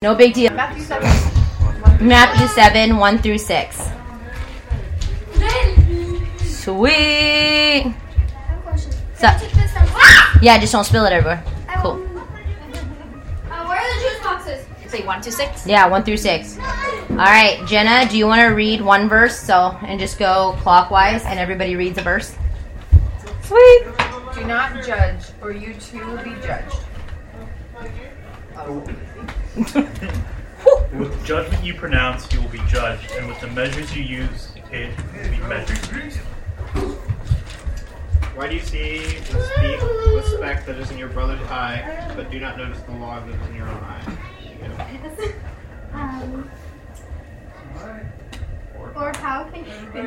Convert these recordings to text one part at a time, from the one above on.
No big deal. Matthew 7. Matthew 7, 1 through 6. Sweet. So, yeah, just don't spill it everywhere. Cool. Uh, where are the juice boxes? Say 1 to 6. Yeah, 1 through 6. All right, Jenna, do you want to read one verse? So, and just go clockwise, and everybody reads a verse. Sweet. Do not judge, or you too will be judged. With the judgment you pronounce, you will be judged, and with the measures you use, it will be measured to you. Why do you see the speck, the speck that is in your brother's eye, but do not notice the log that is in your own eye? Um, or how can you.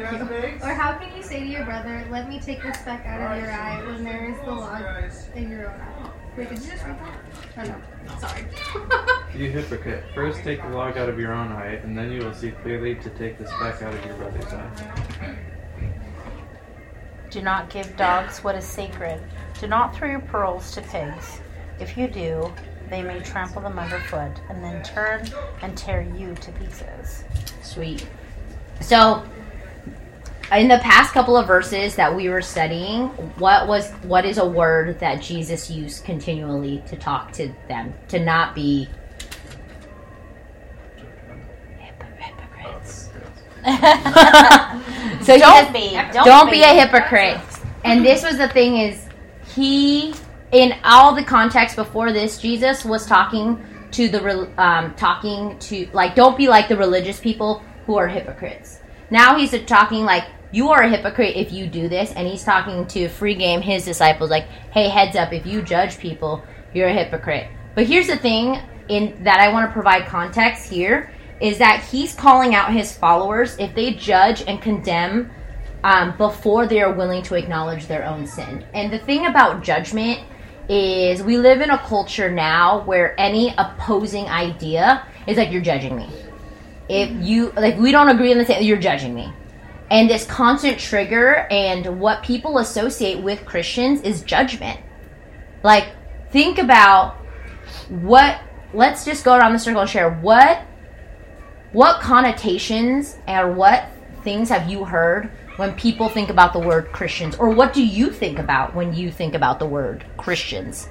Or how can you say to your brother, "Let me take the speck out of your eye," when there is the log in your own eye? Wait, did you just read that? Oh, no. Sorry. You hypocrite. First take the log out of your own eye, and then you will see clearly to take the speck out of your brother's eye. Do not give dogs what is sacred. Do not throw your pearls to pigs. If you do, they may trample them underfoot and then turn and tear you to pieces. Sweet. So, in the past couple of verses that we were studying, what was what is a word that Jesus used continually to talk to them to not be hypocrites? so Don't has- be. don't, Don't, be. a hypocrite. And this was the thing is he in all the context before this Jesus was talking to the um, talking to like don't be like the religious people who are hypocrites. Now he's talking like you are a hypocrite if you do this and he's talking to free game his disciples like hey heads up if you judge people you're a hypocrite. But here's the thing in that I want to provide context here is that he's calling out his followers if they judge and condemn um, before they are willing to acknowledge their own sin. And the thing about judgment is we live in a culture now where any opposing idea is like you're judging me. If you like we don't agree on the same you're judging me. And this constant trigger and what people associate with Christians is judgment. Like think about what let's just go around the circle and share what what connotations and what things have you heard when people think about the word Christians? Or what do you think about when you think about the word Christians?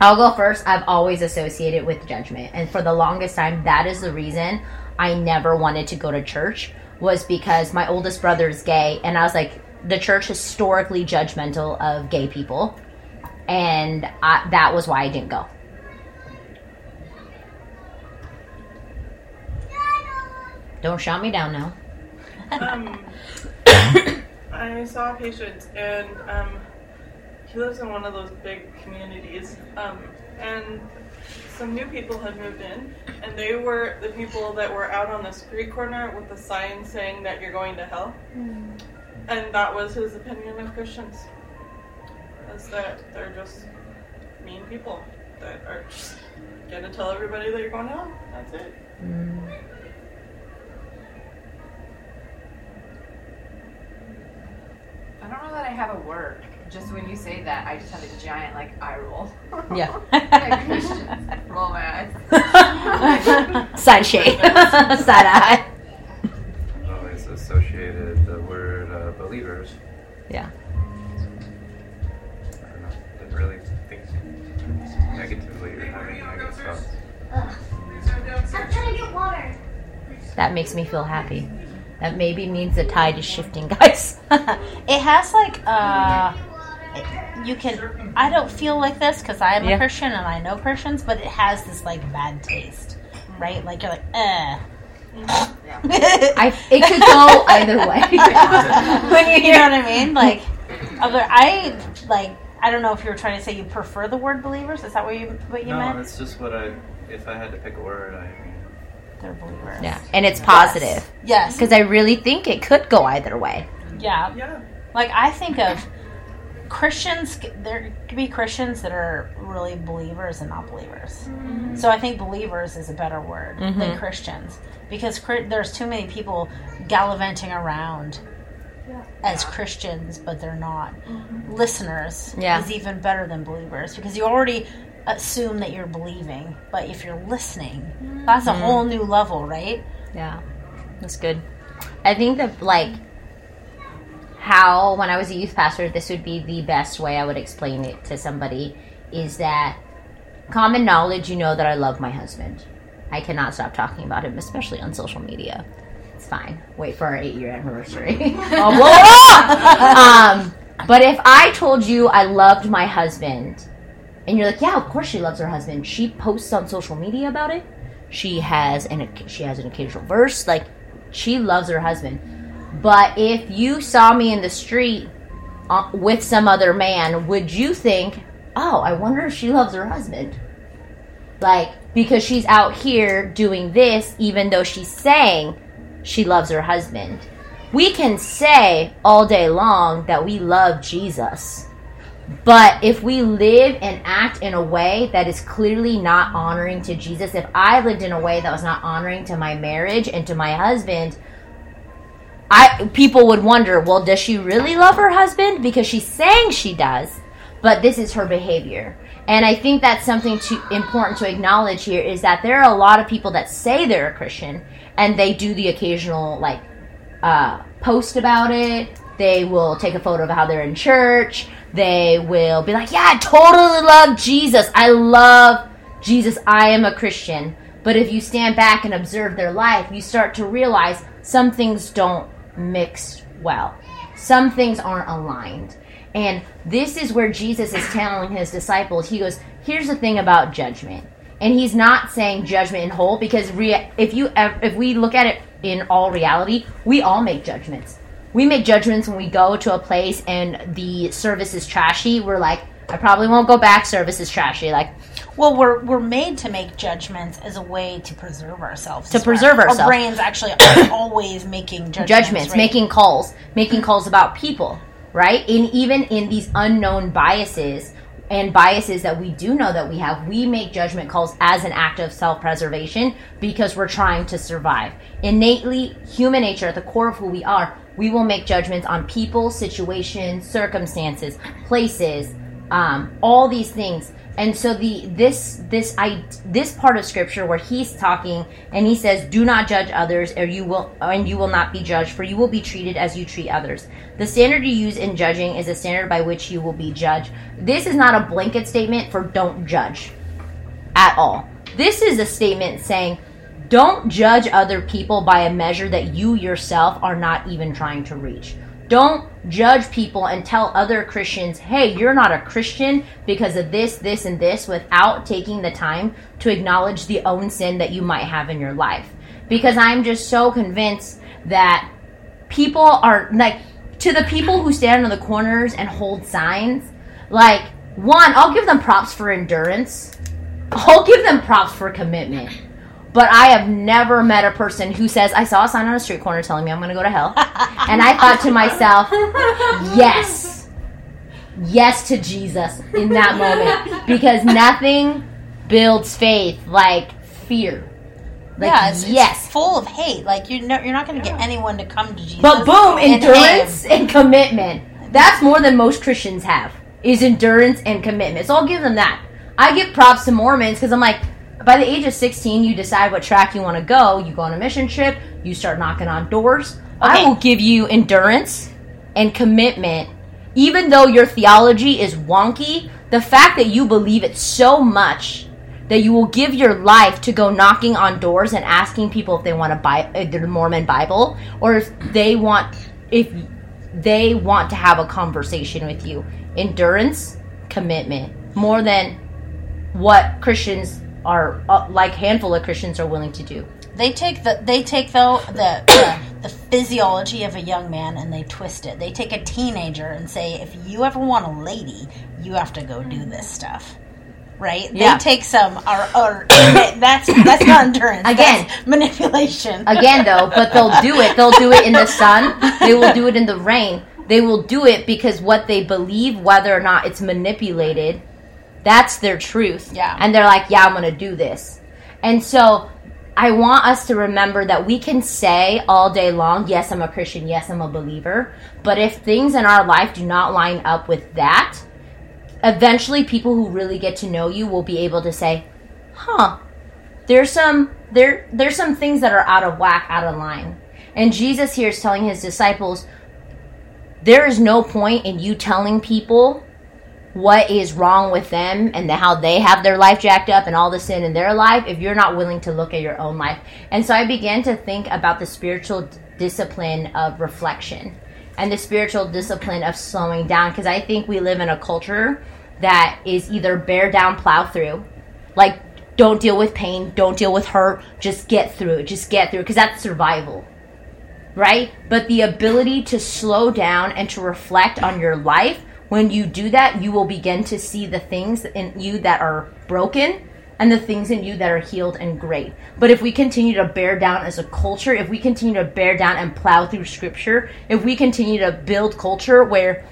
I'll go first. I've always associated with judgment. And for the longest time, that is the reason I never wanted to go to church, was because my oldest brother is gay. And I was like, the church historically judgmental of gay people. And I, that was why I didn't go. Don't shout me down now. Um, I saw a patient, and um, he lives in one of those big communities. Um, and some new people had moved in, and they were the people that were out on the street corner with the sign saying that you're going to hell. Hmm. And that was his opinion of Christians. Is that they're just mean people that are just gonna tell everybody that you're going to hell. That's it. Hmm. I don't know that I have a word. Just when you say that, I just have a giant like eye roll. Yeah. like Roll my eyes. Side shade. Side eye. Always associated the word uh, believers. Yeah. I don't know. Didn't really think negatively or have any negative thoughts. I'm trying to get water. That makes me feel happy. That maybe means the tide is shifting, guys. It has like uh, it- you can. I don't feel like this because I am Yeah. a Christian and I know Christians, but it has this like bad taste, right? Like you're like, eh. I, it could go either way. when you you know hear what I mean? Like, other I like. I don't know if you were trying to say you prefer the word believers. Is that what you what you no, meant? it's just what I. If I had to pick a word, I mean, They're believers. Yeah, and it's positive Yes. because I really think it could go either way. Yeah. Yeah. Like I think of Christians. There could be Christians that are really believers and not believers. Mm-hmm. So I think believers is a better word than mm-hmm. Christians because there's too many people gallivanting around as Christians, but they're not. Mm-hmm. Listeners Yeah. is even better than believers because you already assume that you're believing, but if you're listening, that's a whole new level, right? Yeah, that's good. I think that like how when I was a youth pastor, this would be the best way I would explain it to somebody is that common knowledge. You know that I love my husband. I cannot stop talking about him, especially on social media. It's fine. Wait for our eight year anniversary. Um, but if I told you I loved my husband, and you're like, yeah, of course she loves her husband. She posts on social media about it. She has an she has an occasional verse. Like she loves her husband. But if you saw me in the street uh, with some other man, would you think, oh, I wonder if she loves her husband? Like because she's out here doing this, even though she's saying she loves her husband. We can say all day long that we love Jesus. But if we live and act in a way that is clearly not honoring to Jesus, if I lived in a way that was not honoring to my marriage and to my husband, I people would wonder, well, does she really love her husband because she's saying she does, but this is her behavior. And I think that's something to, important to acknowledge here is that there are a lot of people that say they're a Christian and they do the occasional like uh, post about it. They will take a photo of how they're in church. They will be like, "Yeah, I totally love Jesus. I love Jesus. I am a Christian." But if you stand back and observe their life, you start to realize some things don't mix well. Some things aren't aligned. And this is where Jesus is telling his disciples, he goes, here's the thing about judgment. And he's not saying judgment in whole because rea- if you if we look at it in all reality, we all make judgments. We make judgments when we go to a place and the service is trashy. We're like, I probably won't go back. Service is trashy. Like, Well, we're we're made to make judgments as a way to preserve ourselves. To well. preserve ourselves. Our brains actually are always making judgments. judgments, right? making calls, making calls about people, right? And even in these unknown biases and biases that we do know that we have, we make judgment calls as an act of self preservation because we're trying to survive. Innately, human nature, at the core of who we are, we will make judgments on people, situations, circumstances, places, um, all these things. And so the this this I this part of scripture where he's talking and he says, "Do not judge others, or you will and you will not be judged, for you will be treated as you treat others." The standard you use in judging is a standard by which you will be judged. This is not a blanket statement for don't judge at all. This is a statement saying, don't judge other people by a measure that you yourself are not even trying to reach. Don't judge people and tell other Christians, hey, you're not a Christian because of this, this, and this without taking the time to acknowledge the own sin that you might have in your life. Because I'm just so convinced that people are like, to the people who stand on the corners and hold signs, like, one, I'll give them props for endurance. I'll give them props for commitment. But I have never met a person who says, I saw a sign on a street corner telling me I'm going to go to hell. and I thought to myself, yes. Yes to Jesus in that moment. Because nothing builds faith like fear. Like, yeah, it's, it's yes. full of hate. Like you're no, you're not going to get anyone to come to Jesus. But boom, endurance him. and commitment. That's more than most Christians have. Is endurance and commitment. So I'll give them that. I give props to Mormons because I'm like, by the age of 16, you decide what track you want to go. You go on a mission trip. You start knocking on doors. I will give you endurance and commitment, even though your theology is wonky. The fact that you believe it so much that you will give your life to go knocking on doors and asking people if they want to buy uh, the Mormon Bible or if they want if they want to have a conversation with you. Endurance, commitment, more than what Christians are uh, like handful of Christians are willing to do. They take the they take though the, the the physiology of a young man and they twist it. They take a teenager and say, if you ever want a lady, you have to go do this stuff. Right? Yeah. They take some or, or that's that's not endurance. Again. that's manipulation. Again, though, but they'll do it. They'll do it in the sun. They will do it in the rain. They will do it because what they believe, whether or not it's manipulated, that's their truth. Yeah. And they're like, yeah, I'm going to do this. And so I want us to remember that we can say all day long, yes, I'm a Christian, yes, I'm a believer. But if things in our life do not line up with that, eventually people who really get to know you will be able to say, "Huh, there's some there there's some things that are out of whack, out of line." And Jesus here is telling his disciples, there is no point in you telling people what is wrong with them and the, how they have their life jacked up and all the sin in their life if you're not willing to look at your own life. And so I began to think about the spiritual discipline of reflection and the spiritual discipline of slowing down because I think we live in a culture that is either bear down, plow through, like don't deal with pain, don't deal with hurt, just get through just get through because that's survival right? But the ability to slow down and to reflect on your life, when you do that, you will begin to see the things in you that are broken and the things in you that are healed and great. But if we continue to bear down as a culture, if we continue to bear down and plow through scripture, if we continue to build culture where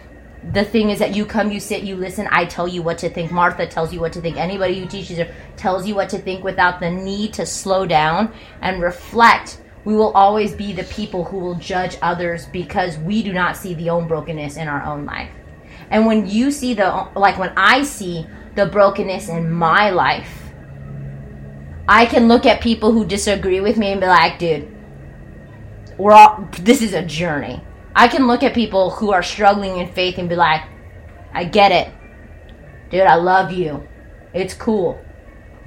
the thing is that you come, you sit, you listen, I tell you what to think. Martha tells you what to think. Anybody who teaches you tells you what to think without the need to slow down and reflect we will always be the people who will judge others because we do not see the own brokenness in our own life. And when you see the, like when I see the brokenness in my life, I can look at people who disagree with me and be like, dude, we're all, this is a journey. I can look at people who are struggling in faith and be like, I get it. Dude, I love you. It's cool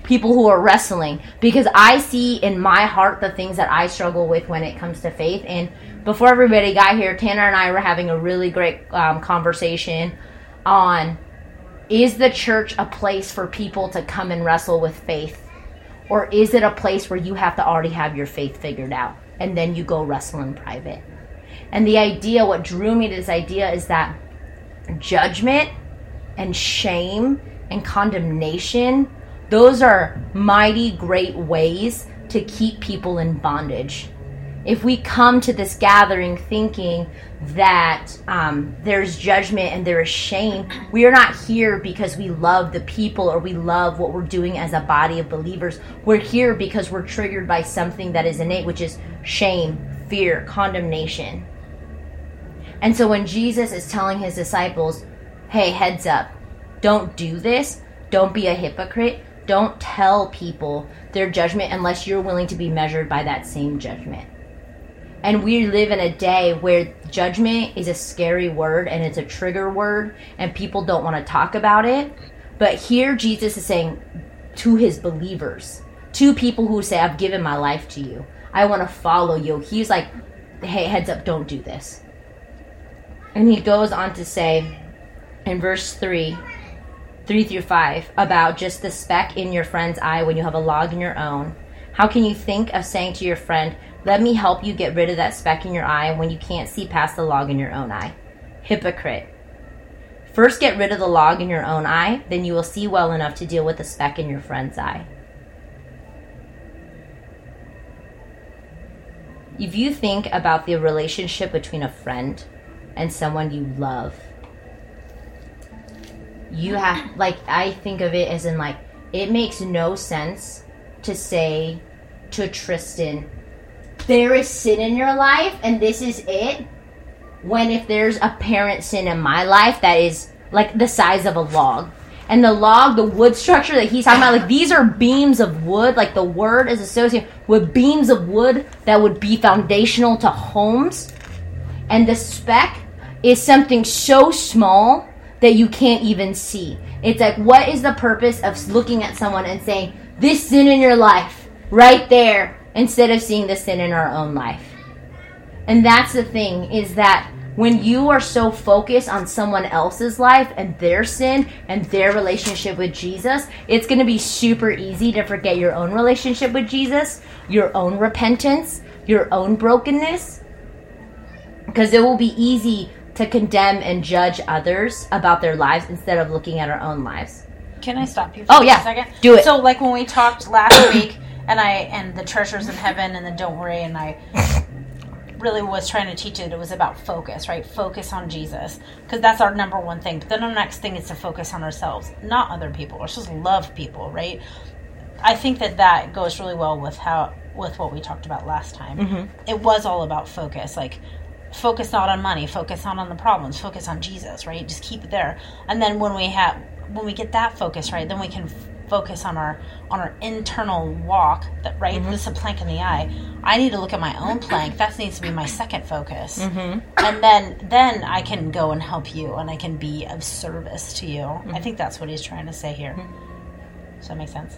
people who are wrestling because I see in my heart the things that I struggle with when it comes to faith. And before everybody got here, Tanner and I were having a really great um, conversation on is the church a place for people to come and wrestle with faith? Or is it a place where you have to already have your faith figured out and then you go wrestle in private? And the idea, what drew me to this idea is that judgment and shame and condemnation those are mighty great ways to keep people in bondage. If we come to this gathering thinking that um, there's judgment and there is shame, we are not here because we love the people or we love what we're doing as a body of believers. We're here because we're triggered by something that is innate, which is shame, fear, condemnation. And so when Jesus is telling his disciples, hey, heads up, don't do this, don't be a hypocrite, don't tell people their judgment unless you're willing to be measured by that same judgment. And we live in a day where judgment is a scary word and it's a trigger word, and people don't want to talk about it. But here, Jesus is saying to his believers, to people who say, I've given my life to you, I want to follow you. He's like, hey, heads up, don't do this. And he goes on to say in verse 3 3 through 5 about just the speck in your friend's eye when you have a log in your own. How can you think of saying to your friend, Let me help you get rid of that speck in your eye when you can't see past the log in your own eye? Hypocrite. First get rid of the log in your own eye, then you will see well enough to deal with the speck in your friend's eye. If you think about the relationship between a friend and someone you love, you have like I think of it as in like it makes no sense to say to Tristan, there is sin in your life and this is it. When if there's apparent sin in my life that is like the size of a log. And the log, the wood structure that he's talking about, like these are beams of wood. Like the word is associated with beams of wood that would be foundational to homes. And the speck is something so small that you can't even see. It's like, what is the purpose of looking at someone and saying, this sin in your life, right there, instead of seeing the sin in our own life? And that's the thing, is that when you are so focused on someone else's life and their sin and their relationship with Jesus, it's going to be super easy to forget your own relationship with Jesus, your own repentance, your own brokenness. Because it will be easy to condemn and judge others about their lives instead of looking at our own lives. Can I stop you for Oh, a yeah. second? Do it. So like when we talked last week and I and the treasures in heaven and the don't worry and I really was trying to teach it it was about focus, right? Focus on Jesus because that's our number one thing. But then our next thing is to focus on ourselves, not other people. We're supposed love people, right? I think that that goes really well with how with what we talked about last time. Mm-hmm. It was all about focus, like focus not on money, focus not on the problems, focus on Jesus, right? Just keep it there. And then when we have when we get that focus right, then we can focus on our on our internal walk. That right, Mm-hmm. this is a plank in the eye. I need to look at my own plank. That needs to be my second focus, Mm-hmm. and then then I can go and help you, and I can be of service to you. Mm-hmm. I think that's what he's trying to say here. Does that make sense?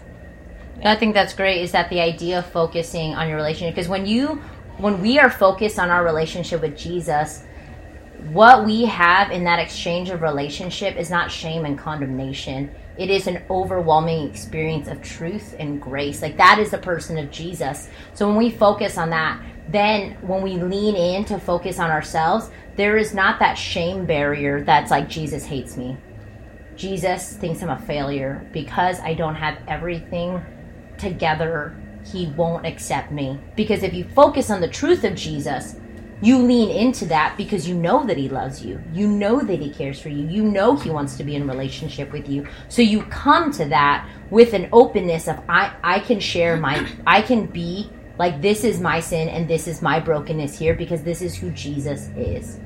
I think that's great. Is that the idea of focusing on your relationship? Because when you, when we are focused on our relationship with Jesus, what we have in that exchange of relationship is not shame and condemnation. It is an overwhelming experience of truth and grace. Like that is the person of Jesus. So when we focus on that, then when we lean in to focus on ourselves, there is not that shame barrier that's like Jesus hates me. Jesus thinks I'm a failure because I don't have everything together. He won't accept me. Because if you focus on the truth of Jesus, you lean into that because you know that he loves you. You know that he cares for you. You know he wants to be in relationship with you. So you come to that with an openness of I I can share my I can be like this is my sin and this is my brokenness here because this is who Jesus is.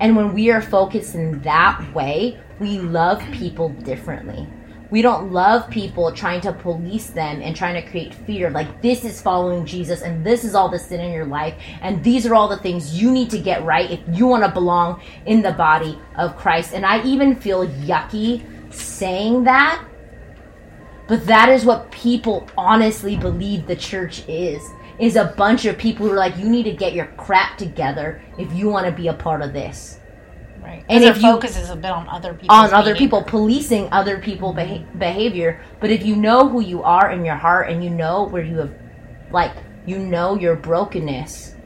And when we are focused in that way, we love people differently. We don't love people trying to police them and trying to create fear. Like, this is following Jesus, and this is all the sin in your life, and these are all the things you need to get right if you want to belong in the body of Christ. And I even feel yucky saying that, but that is what people honestly believe the church is. Is a bunch of people who are like, you need to get your crap together if you want to be a part of this Right. And their if you- focus is a bit on other people. on other people, policing other people beha- behavior. But if you know who you are in your heart and you know where you have, like, you know your brokenness,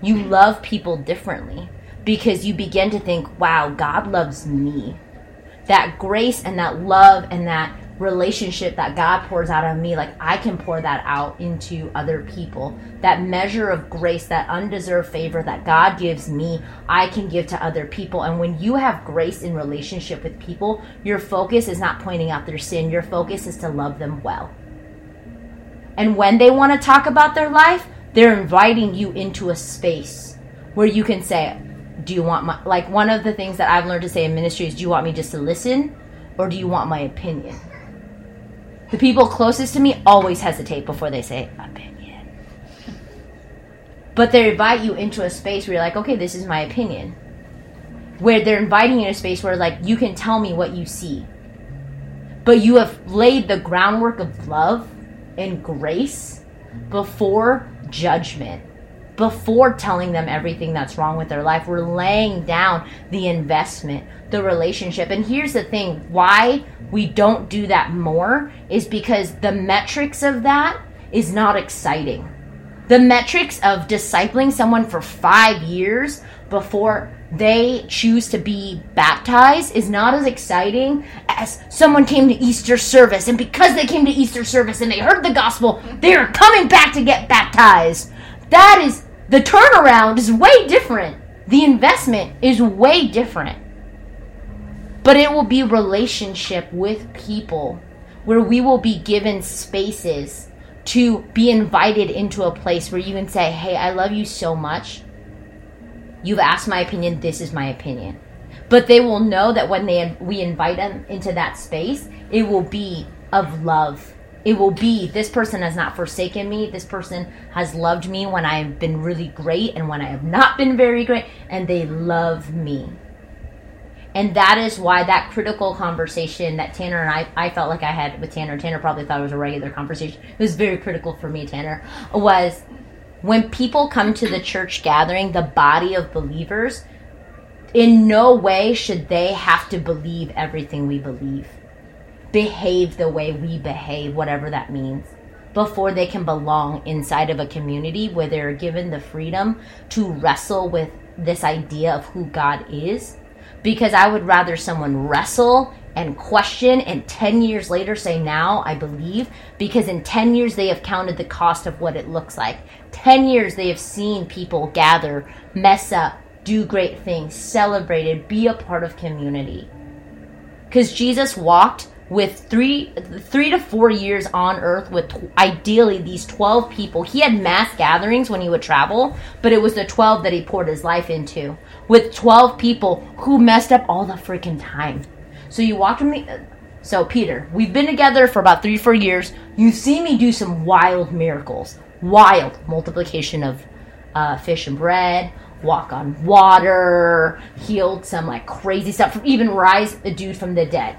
you love people differently because you begin to think, wow, God loves me. That grace and that love and that relationship that God pours out of me, like I can pour that out into other people. That measure of grace, that undeserved favor that God gives me, I can give to other people. And when you have grace in relationship with people, your focus is not pointing out their sin, your focus is to love them well. And when they want to talk about their life, they're inviting you into a space where you can say, Do you want my, like, one of the things that I've learned to say in ministry is, Do you want me just to listen or do you want my opinion? The people closest to me always hesitate before they say opinion. But they invite you into a space where you're like, Okay, this is my opinion. Where they're inviting you in a space where, like, you can tell me what you see. But you have laid the groundwork of love and grace before judgment, before telling them everything that's wrong with their life. We're laying down the investment, the relationship. And here's the thing why we don't do that more is because the metrics of that is not exciting. The metrics of discipling someone for five years before they choose to be baptized is not as exciting as someone came to Easter service, and because they came to Easter service and they heard the gospel, they are coming back to get baptized. That is the turnaround is way different. The investment is way different. But it will be relationship with people where we will be given spaces to be invited into a place where you can say, Hey, I love you so much. You've asked my opinion. This is my opinion. But they will know that when they we invite them into that space, it will be of love. It will be this person has not forsaken me. This person has loved me when I have been really great and when I have not been very great, and they love me. And that is why that critical conversation that Tanner and I, I felt like I had with Tanner, Tanner probably thought it was a regular conversation. It was very critical for me, Tanner, was when people come to the church gathering, the body of believers, in no way should they have to believe everything we believe, behave the way we behave, whatever that means, before they can belong inside of a community where they're given the freedom to wrestle with this idea of who God is. Because I would rather someone wrestle and question and 10 years later say now i believe because in 10 years they have counted the cost of what it looks like 10 years they have seen people gather mess up do great things celebrated be a part of community because jesus walked with three three to four years on earth with ideally these 12 people he had mass gatherings when he would travel but it was the 12 that he poured his life into with 12 people who messed up all the freaking time so you walked with me So, Peter, we've been together for about three, four years. You've seen me do some wild miracles. Wild multiplication of uh, fish and bread, walk on water, healed some like crazy stuff, even rise a dude from the dead.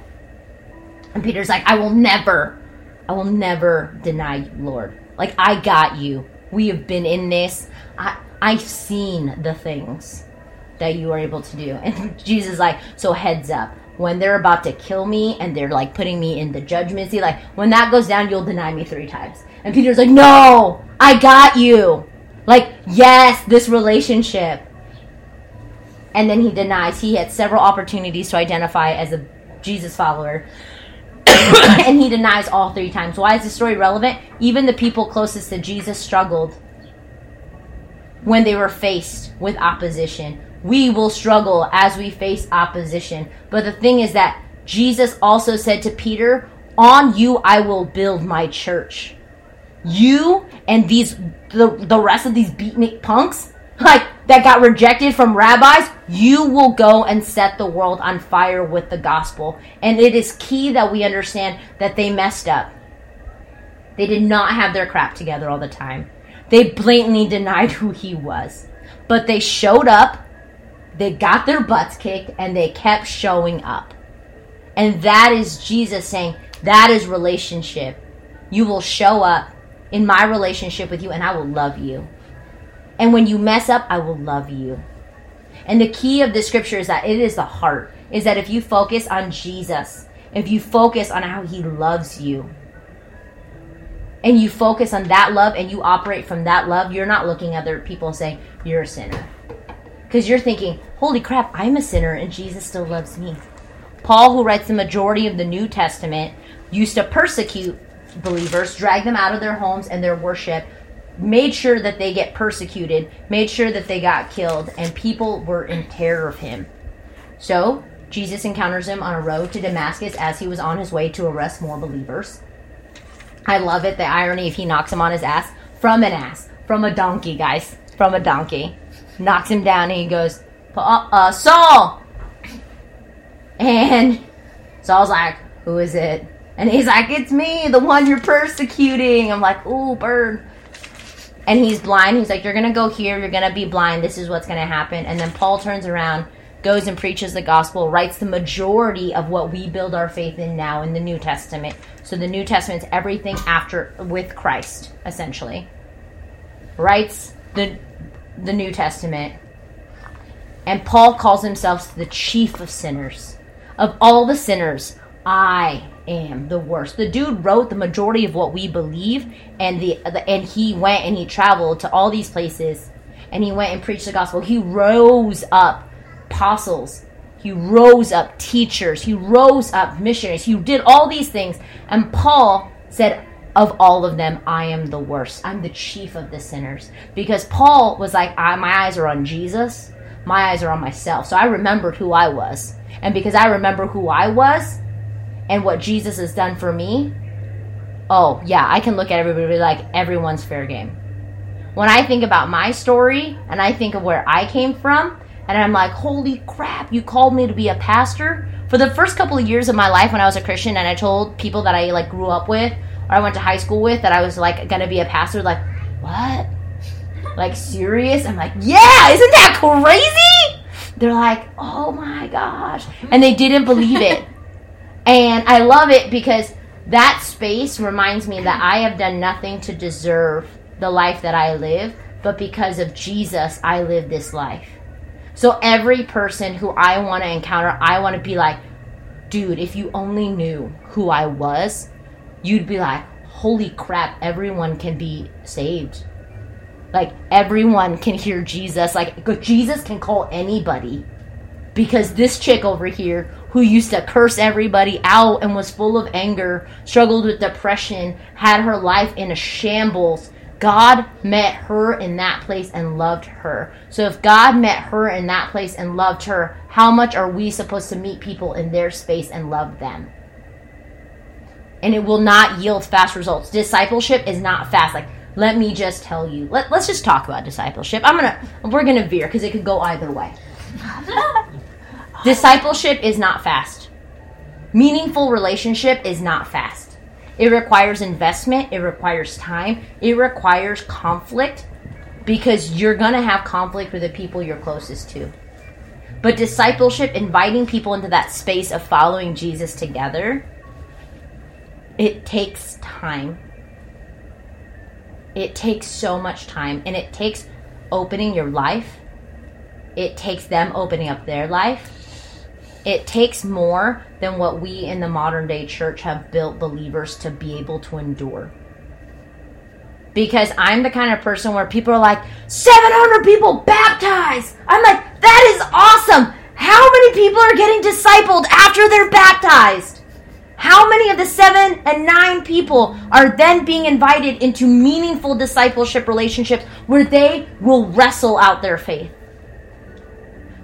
And Peter's like, I will never, I will never deny you, Lord. Like, I got you. We have been in this. I, I've seen the things that you are able to do. And Jesus like, so heads up. When they're about to kill me and they're like putting me in the judgment seat, like when that goes down, you'll deny me three times. And Peter's like, no, I got you. Like, yes, this relationship. And then he denies. He had several opportunities to identify as a Jesus follower. and he denies all three times. Why is this story relevant? Even the people closest to Jesus struggled when they were faced with opposition. We will struggle as we face opposition. But the thing is that Jesus also said to Peter, On you I will build my church. You and these the, the rest of these beatnik punks, like that got rejected from rabbis, you will go and set the world on fire with the gospel. And it is key that we understand that they messed up. They did not have their crap together all the time. They blatantly denied who he was. But they showed up, they got their butts kicked, and they kept showing up. And that is Jesus saying, that is relationship. You will show up in my relationship with you, and I will love you. And when you mess up, I will love you. And the key of the scripture is that it is the heart. Is that if you focus on Jesus, if you focus on how he loves you, and you focus on that love and you operate from that love, you're not looking at other people and saying, You're a sinner. Because you're thinking, Holy crap, I'm a sinner and Jesus still loves me. Paul, who writes the majority of the New Testament, used to persecute believers, drag them out of their homes and their worship, made sure that they get persecuted, made sure that they got killed, and people were in terror of him. So, Jesus encounters him on a road to Damascus as he was on his way to arrest more believers. I love it, the irony if he knocks him on his ass from an ass, from a donkey, guys, from a donkey. Knocks him down and he goes, uh, Saul! And Saul's like, who is it? And he's like, it's me, the one you're persecuting. I'm like, ooh, bird. And he's blind. He's like, you're going to go here. You're going to be blind. This is what's going to happen. And then Paul turns around, goes and preaches the gospel, writes the majority of what we build our faith in now in the New Testament. So the New Testament's everything after with Christ, essentially. Writes the the New Testament. And Paul calls himself the chief of sinners. Of all the sinners, I am the worst. The dude wrote the majority of what we believe, and the, the and he went and he traveled to all these places, and he went and preached the gospel. He rose up apostles. He rose up teachers. He rose up missionaries. He did all these things, and Paul said, "Of all of them, I am the worst. I'm the chief of the sinners." Because Paul was like, I, "My eyes are on Jesus. My eyes are on myself." So I remembered who I was, and because I remember who I was and what Jesus has done for me, oh, yeah, I can look at everybody like everyone's fair game. When I think about my story and I think of where I came from, and I'm like, holy crap, you called me to be a pastor? For the first couple of years of my life when I was a Christian and I told people that I like grew up with or I went to high school with that I was like gonna be a pastor, like, what? Like serious? I'm like, yeah, isn't that crazy? They're like, oh my gosh. And they didn't believe it. And I love it because that space reminds me that I have done nothing to deserve the life that I live, but because of Jesus, I live this life. So every person who I want to encounter, I want to be like, dude, if you only knew who I was, you'd be like, holy crap, everyone can be saved. Like everyone can hear Jesus. Like Jesus can call anybody. Because this chick over here who used to curse everybody out and was full of anger, struggled with depression, had her life in a shambles. God met her in that place and loved her. So if God met her in that place and loved her, how much are we supposed to meet people in their space and love them? And it will not yield fast results. Discipleship is not fast. Like, let me just tell you. Let, let's just talk about discipleship. I'm gonna, we're gonna veer because it could go either way. discipleship is not fast. Meaningful relationship is not fast. It requires investment, it requires time, it requires conflict because you're going to have conflict with the people you're closest to. But discipleship, inviting people into that space of following Jesus together, it takes time. It takes so much time and it takes opening your life. It takes them opening up their life. It takes more than what we in the modern day church have built believers to be able to endure. Because I'm the kind of person where people are like, 700 people baptized! I'm like, that is awesome! How many people are getting discipled after they're baptized? How many of the seven and nine people are then being invited into meaningful discipleship relationships where they will wrestle out their faith?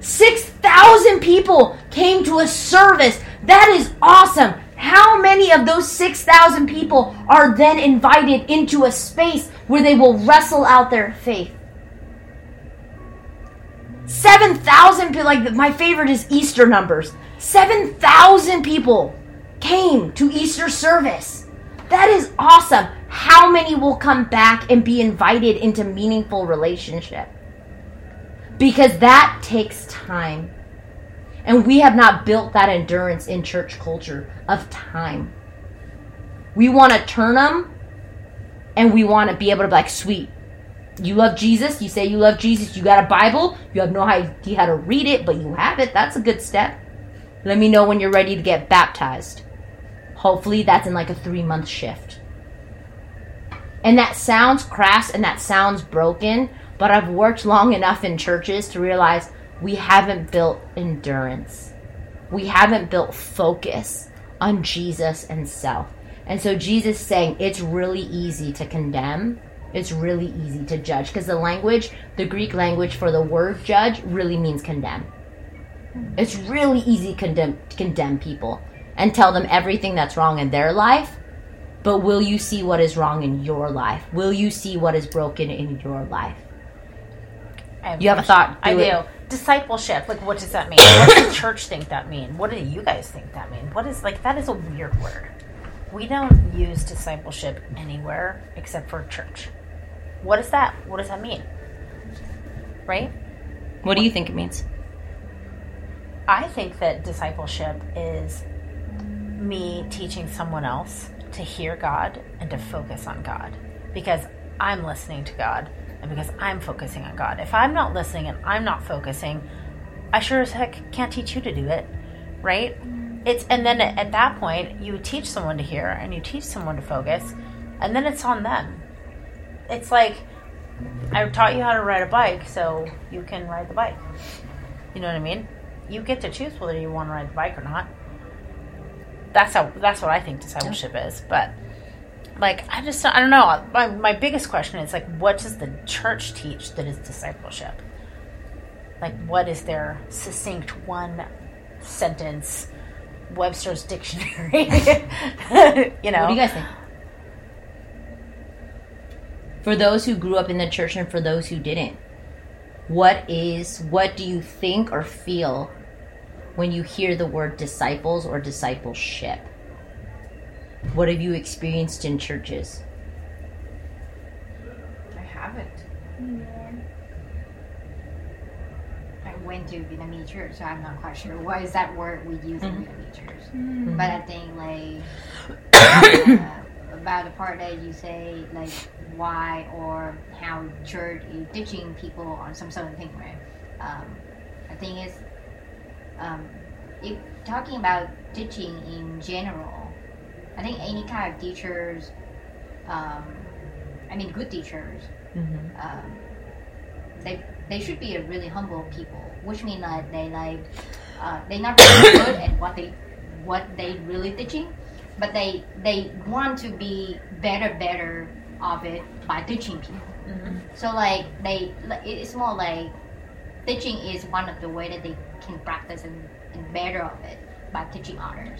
6,000 people came to a service. That is awesome. How many of those 6,000 people are then invited into a space where they will wrestle out their faith? 7,000 people, like my favorite is Easter numbers. 7,000 people came to Easter service. That is awesome. How many will come back and be invited into meaningful relationship? Because that takes time. And we have not built that endurance in church culture of time. We want to turn them and we want to be able to be like, sweet, you love Jesus, you say you love Jesus, you got a Bible, you have no idea how to read it, but you have it. That's a good step. Let me know when you're ready to get baptized. Hopefully, that's in like a three month shift. And that sounds crass and that sounds broken, but I've worked long enough in churches to realize we haven't built endurance. We haven't built focus on Jesus and self. And so Jesus saying it's really easy to condemn. It's really easy to judge because the language, the Greek language for the word judge really means condemn. It's really easy condemn, to condemn people and tell them everything that's wrong in their life. But will you see what is wrong in your life? Will you see what is broken in your life? You have a thought? I Do do. Discipleship. Like, what does that mean? what does the church think that mean? What do you guys think that mean? What is like? That is a weird word. We don't use discipleship anywhere except for church. What is that? What does that mean? Right? What do you think it means? I think that discipleship is me teaching someone else to hear God and to focus on God because I'm listening to God and because I'm focusing on God. If I'm not listening and I'm not focusing, I sure as heck can't teach you to do it, right? Mm. It's and then at at that point you teach someone to hear and you teach someone to focus, and then it's on them. It's like I taught you how to ride a bike, so you can ride the bike. You know what I mean? You get to choose whether you want to ride the bike or not. That's how. That's what I think discipleship is. But like, I just I don't know. My my biggest question is like, what does the church teach that is discipleship? Like, what is their succinct one sentence Webster's dictionary? you know. What do you guys think? For those who grew up in the church and for those who didn't, what is what do you think or feel when you hear the word disciples or discipleship? What have you experienced in churches? I haven't. I went to Vietnamese church, so I'm not quite sure what is that word we use in Vietnamese church. But I think like uh, about the part that you say like why or how church is teaching people on some certain thing, right? Um, I think it's um, if talking about teaching in general. I think any kind of teachers, um, I mean good teachers, um, they they should be a really humble people, which means that they like uh, they're not really good at what they what they really teaching, but they they want to be better better of it by teaching people. So like they it's more like teaching is one of the way that they can practice and, and better of it by teaching others.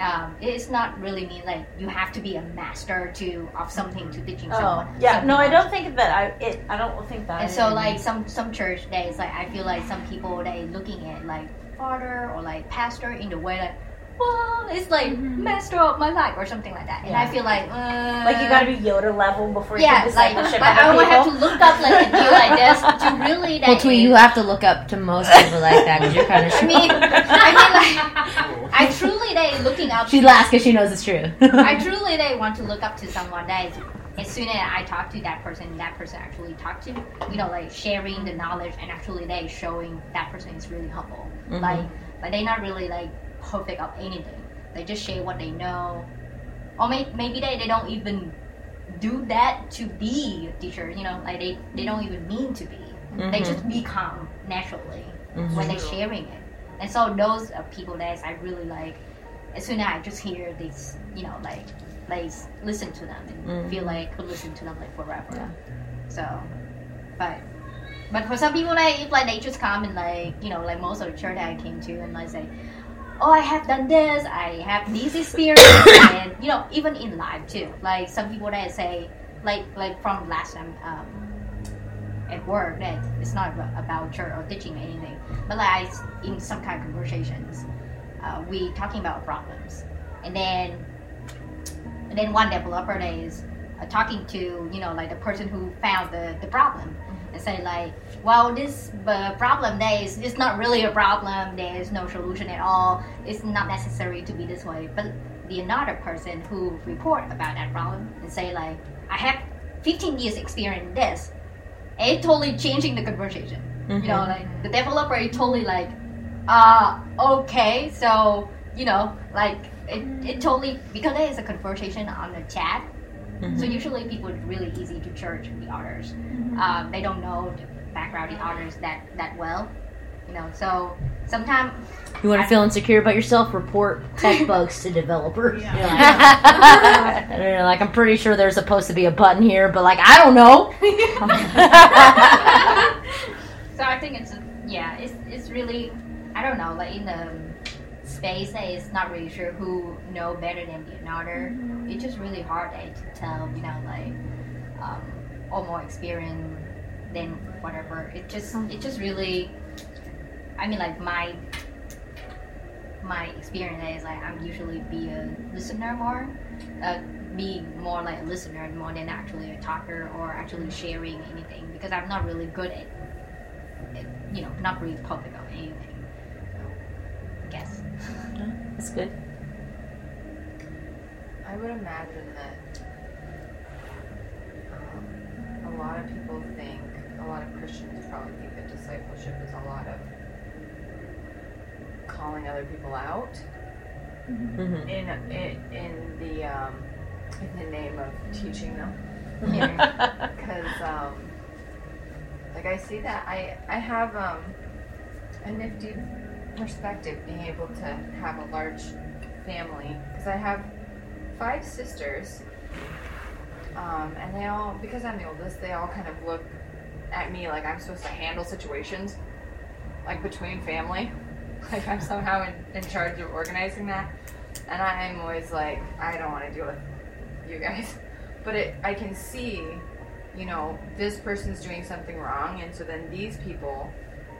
Um, it's not really mean like you have to be a master to of something to teaching Oh someone. yeah, something no, I don't think that I it. I don't think that. And so like some some church days like I feel like some people they looking at like father or like pastor in the way that well, it's like messed up my life or something like that. And I feel like, uh, Like you gotta be Yoda level before you yeah, can like, discipleship but I other would have to look up like a deal like this to really. Well, That Tweet, you have to look up to most people like that because you're kind of. I mean, I mean, like, I truly they looking up. she laughs because she knows it's true. I truly they want to look up to someone that is, as soon as I talk to that person, that person actually talk to, you know, like sharing the knowledge and actually they showing that person is really humble. Mhm. Like, but they not really like perfect of anything. They just share what they know, or may, maybe they, they don't even do that to be teachers. You know, like they they don't even mean to be. They Mhm. just become naturally Mhm. when they're sharing it. And so those are people that I really like. As soon as I just hear this, you know, like, like listen to them and Mhm. feel like could listen to them like forever. Yeah. So, but but for some people, like if like they just come and like you know like most of the church that I came to and like say, oh I have done this, I have this experience, and you know even in life too. Like some people that say like like from last time. Um, at work that it's not about church or teaching anything, but like in some kind of conversations, uh, we talking about problems, and then and then one developer that is uh, talking to you know like the person who found the, the problem and say like well this uh, problem there is it's not really a problem. There is no solution at all. It's not necessary to be this way. But the another person who report about that problem and say like i have 15 years experience in this it totally changing the conversation. You know Mhm. like the developer is totally like uh okay. So you know like it, it totally because there is a conversation on the chat so usually people really easy to church the others. Um, they don't know the background of the others that that well you know so sometimes You want to feel insecure about yourself? Report tech bugs to developers. Yeah. You're like, I know, like, I'm pretty sure there's supposed to be a button here, but like I don't know. so I think it's yeah, it's it's really I don't know, like in the space that is not really sure who know better than the another. It's just really hard eh, to tell, you know, like um, or more experience than whatever. It just it just really I mean like my my experience is like I'm usually be a listener more. Uh, be more like a listener more than actually a talker or actually sharing anything because I'm not really good at, at you know, not really public of anything. I guess. That's good. I would imagine that um, a lot of people think, a lot of Christians probably think that discipleship is a lot of calling other people out. Mm-hmm. in in, in the um, in the name of teaching them. Because um, like I see that. I I have um, a nifty perspective being able to have a large family. Because I have five sisters, um, and they all because I'm the oldest, they all kind of look at me like I'm supposed to handle situations like between family, like I'm somehow in, in charge of organizing that, and I'm always like I don't want to deal with you guys, but it I can see, you know, this person's doing something wrong, and so then these people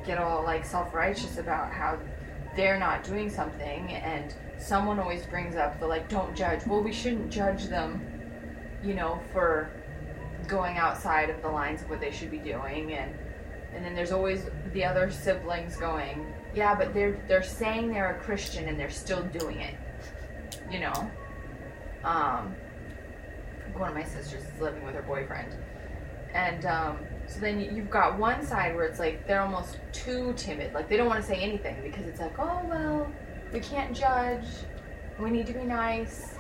get all like self righteous about how they're not doing something and someone always brings up the like don't judge. Well we shouldn't judge them you know for going outside of the lines of what they should be doing and and then there's always the other siblings going yeah but they're they're saying they're a christian and they're still doing it you know um one of my sisters is living with her boyfriend and um so then you- you've got one side where it's like they're almost too timid. Like they don't want to say anything because it's like, oh, well, we can't judge. We need to be nice.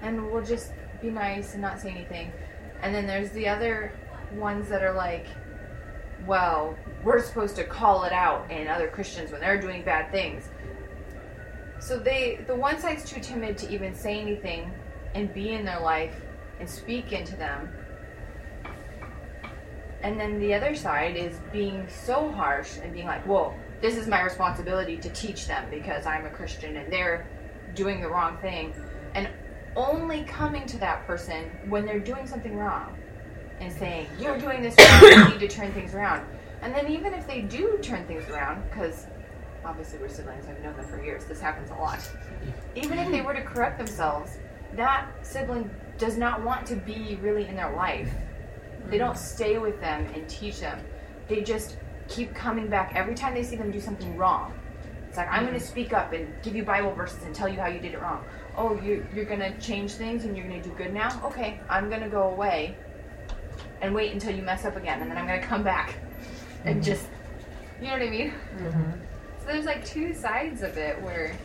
And we'll just be nice and not say anything. And then there's the other ones that are like, well, we're supposed to call it out in other Christians when they're doing bad things. So they, the one side's too timid to even say anything and be in their life and speak into them and then the other side is being so harsh and being like, whoa, this is my responsibility to teach them because I'm a Christian and they're doing the wrong thing. And only coming to that person when they're doing something wrong and saying, you're doing this wrong, you need to turn things around. And then even if they do turn things around, because obviously we're siblings. I've known them for years. This happens a lot. Even if they were to correct themselves, that sibling does not want to be really in their life. They don't stay with them and teach them. They just keep coming back every time they see them do something wrong. It's like, I'm going to speak up and give you Bible verses and tell you how you did it wrong. Oh, you, you're going to change things and you're going to do good now? Okay, I'm going to go away and wait until you mess up again, and then I'm going to come back and mm-hmm. just, you know what I mean? Mm-hmm. So there's like two sides of it where,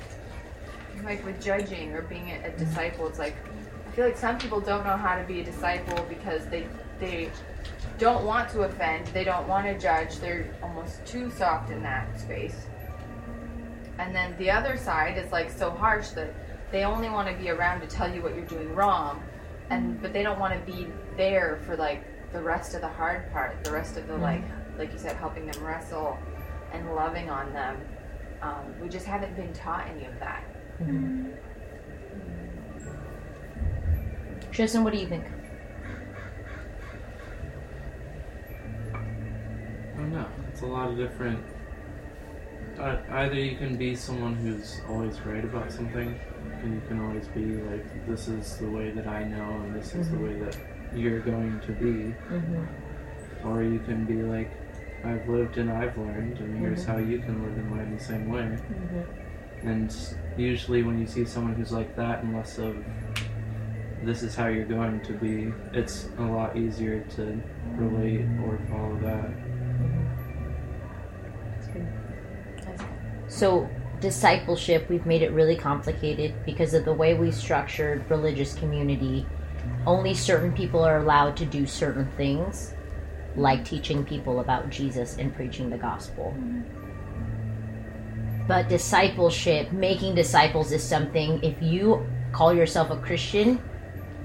like with judging or being a, a mm-hmm. disciple, it's like I feel like some people don't know how to be a disciple because they they don't want to offend, they don't want to judge, they're almost too soft in that space. And then the other side is like so harsh that they only want to be around to tell you what you're doing wrong, and but they don't want to be there for like the rest of the hard part, the rest of the like like you said, helping them wrestle and loving on them. Um, we just haven't been taught any of that. Tristan, what do you think? I don't know. It's a lot of different. Uh, either you can be someone who's always right about something, and you can always be like, "This is the way that I know, and this is the way that you're going to be," or you can be like, "I've lived and I've learned, and here's how you can live and learn the same way." And usually, when you see someone who's like that, and less of this is how you're going to be, it's a lot easier to relate or follow that. So, discipleship, we've made it really complicated because of the way we structured religious community. Only certain people are allowed to do certain things, like teaching people about Jesus and preaching the gospel. But discipleship, making disciples, is something, if you call yourself a Christian,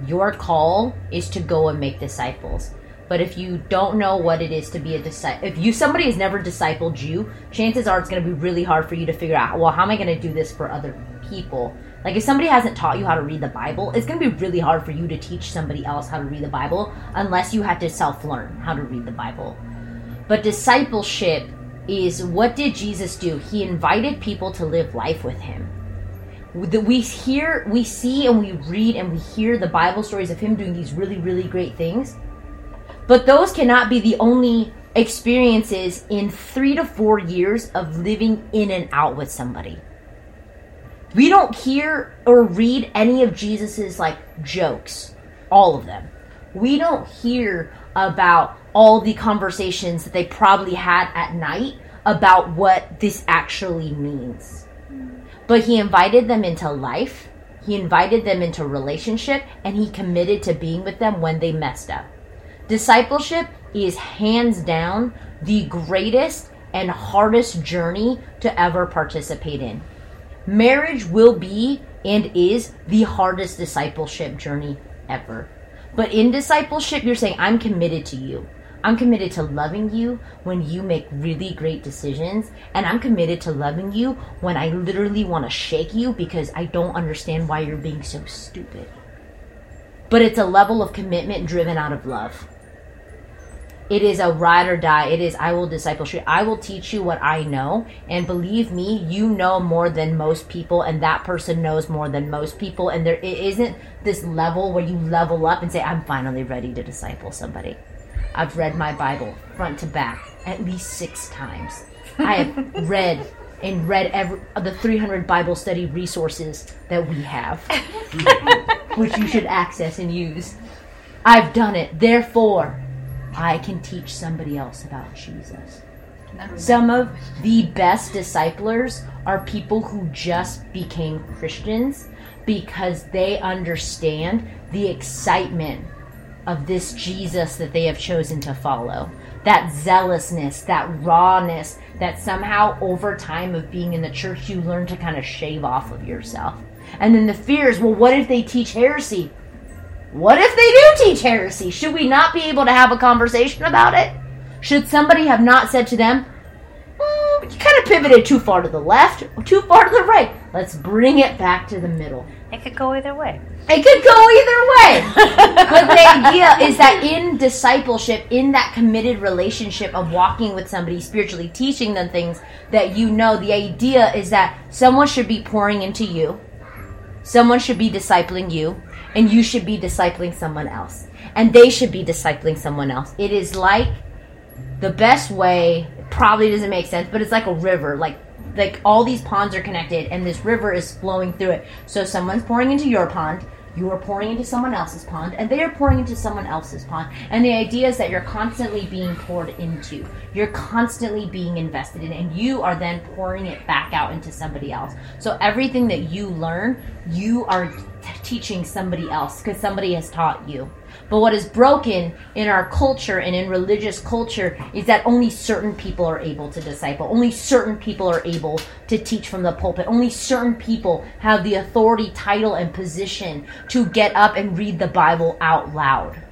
your call is to go and make disciples. But if you don't know what it is to be a disciple, if you somebody has never discipled you, chances are it's going to be really hard for you to figure out. Well, how am I going to do this for other people? Like if somebody hasn't taught you how to read the Bible, it's going to be really hard for you to teach somebody else how to read the Bible unless you had to self-learn how to read the Bible. But discipleship is what did Jesus do? He invited people to live life with him we hear, we see, and we read and we hear the Bible stories of him doing these really, really great things. But those cannot be the only experiences in three to four years of living in and out with somebody. We don't hear or read any of Jesus's like jokes, all of them. We don't hear about all the conversations that they probably had at night about what this actually means. But he invited them into life, he invited them into relationship, and he committed to being with them when they messed up. Discipleship is hands down the greatest and hardest journey to ever participate in. Marriage will be and is the hardest discipleship journey ever. But in discipleship, you're saying, I'm committed to you. I'm committed to loving you when you make really great decisions. And I'm committed to loving you when I literally want to shake you because I don't understand why you're being so stupid. But it's a level of commitment driven out of love. It is a ride or die. It is, I will discipleship. I will teach you what I know. And believe me, you know more than most people, and that person knows more than most people. And there it isn't this level where you level up and say, I'm finally ready to disciple somebody. I've read my Bible front to back at least six times. I have read and read every of the 300 Bible study resources that we have, which you should access and use. I've done it. Therefore, I can teach somebody else about Jesus. Some of the best disciplers are people who just became Christians because they understand the excitement of this Jesus that they have chosen to follow. That zealousness, that rawness, that somehow over time of being in the church, you learn to kind of shave off of yourself. And then the fears well, what if they teach heresy? What if they do teach heresy? Should we not be able to have a conversation about it? Should somebody have not said to them, "Mm, you kind of pivoted too far to the left, too far to the right. Let's bring it back to the middle. It could go either way. It could go either way. but the idea is that in discipleship, in that committed relationship of walking with somebody, spiritually teaching them things that you know, the idea is that someone should be pouring into you, someone should be discipling you, and you should be discipling someone else. And they should be discipling someone else. It is like the best way, probably doesn't make sense, but it's like a river. Like like all these ponds are connected and this river is flowing through it. So someone's pouring into your pond, you are pouring into someone else's pond, and they are pouring into someone else's pond. And the idea is that you're constantly being poured into. You're constantly being invested in, and you are then pouring it back out into somebody else. So everything that you learn, you are teaching somebody else because somebody has taught you. But what is broken in our culture and in religious culture is that only certain people are able to disciple. Only certain people are able to teach from the pulpit. Only certain people have the authority, title, and position to get up and read the Bible out loud.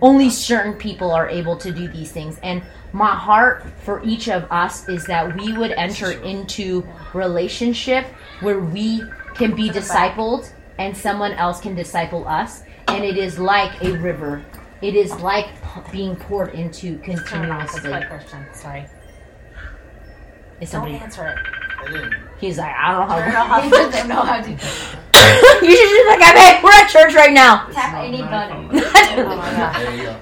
Only certain people are able to do these things. And my heart for each of us is that we would enter into relationship where we can be discipled and someone else can disciple us and it is like a river. It is like being poured into continuously. That's my question. Sorry. Is Don't somebody? answer it. I didn't. He's like, I don't know I don't know how. how to. to. don't know how to you should just like, i hey, we're at church right now. tap any button. Oh my god. There you go.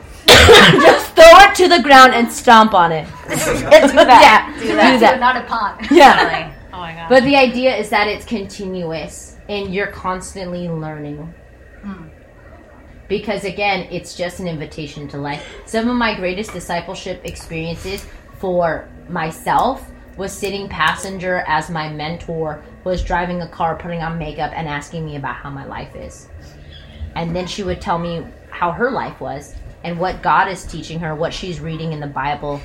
just throw it to the ground and stomp on it. Do that. Yeah, Do do that. that. Not a pot. Yeah. Oh my god. But the idea is that it's continuous and you're constantly learning. Hmm. Because again, it's just an invitation to life. Some of my greatest discipleship experiences for myself was sitting passenger as my mentor was driving a car, putting on makeup, and asking me about how my life is. And then she would tell me how her life was and what God is teaching her, what she's reading in the Bible.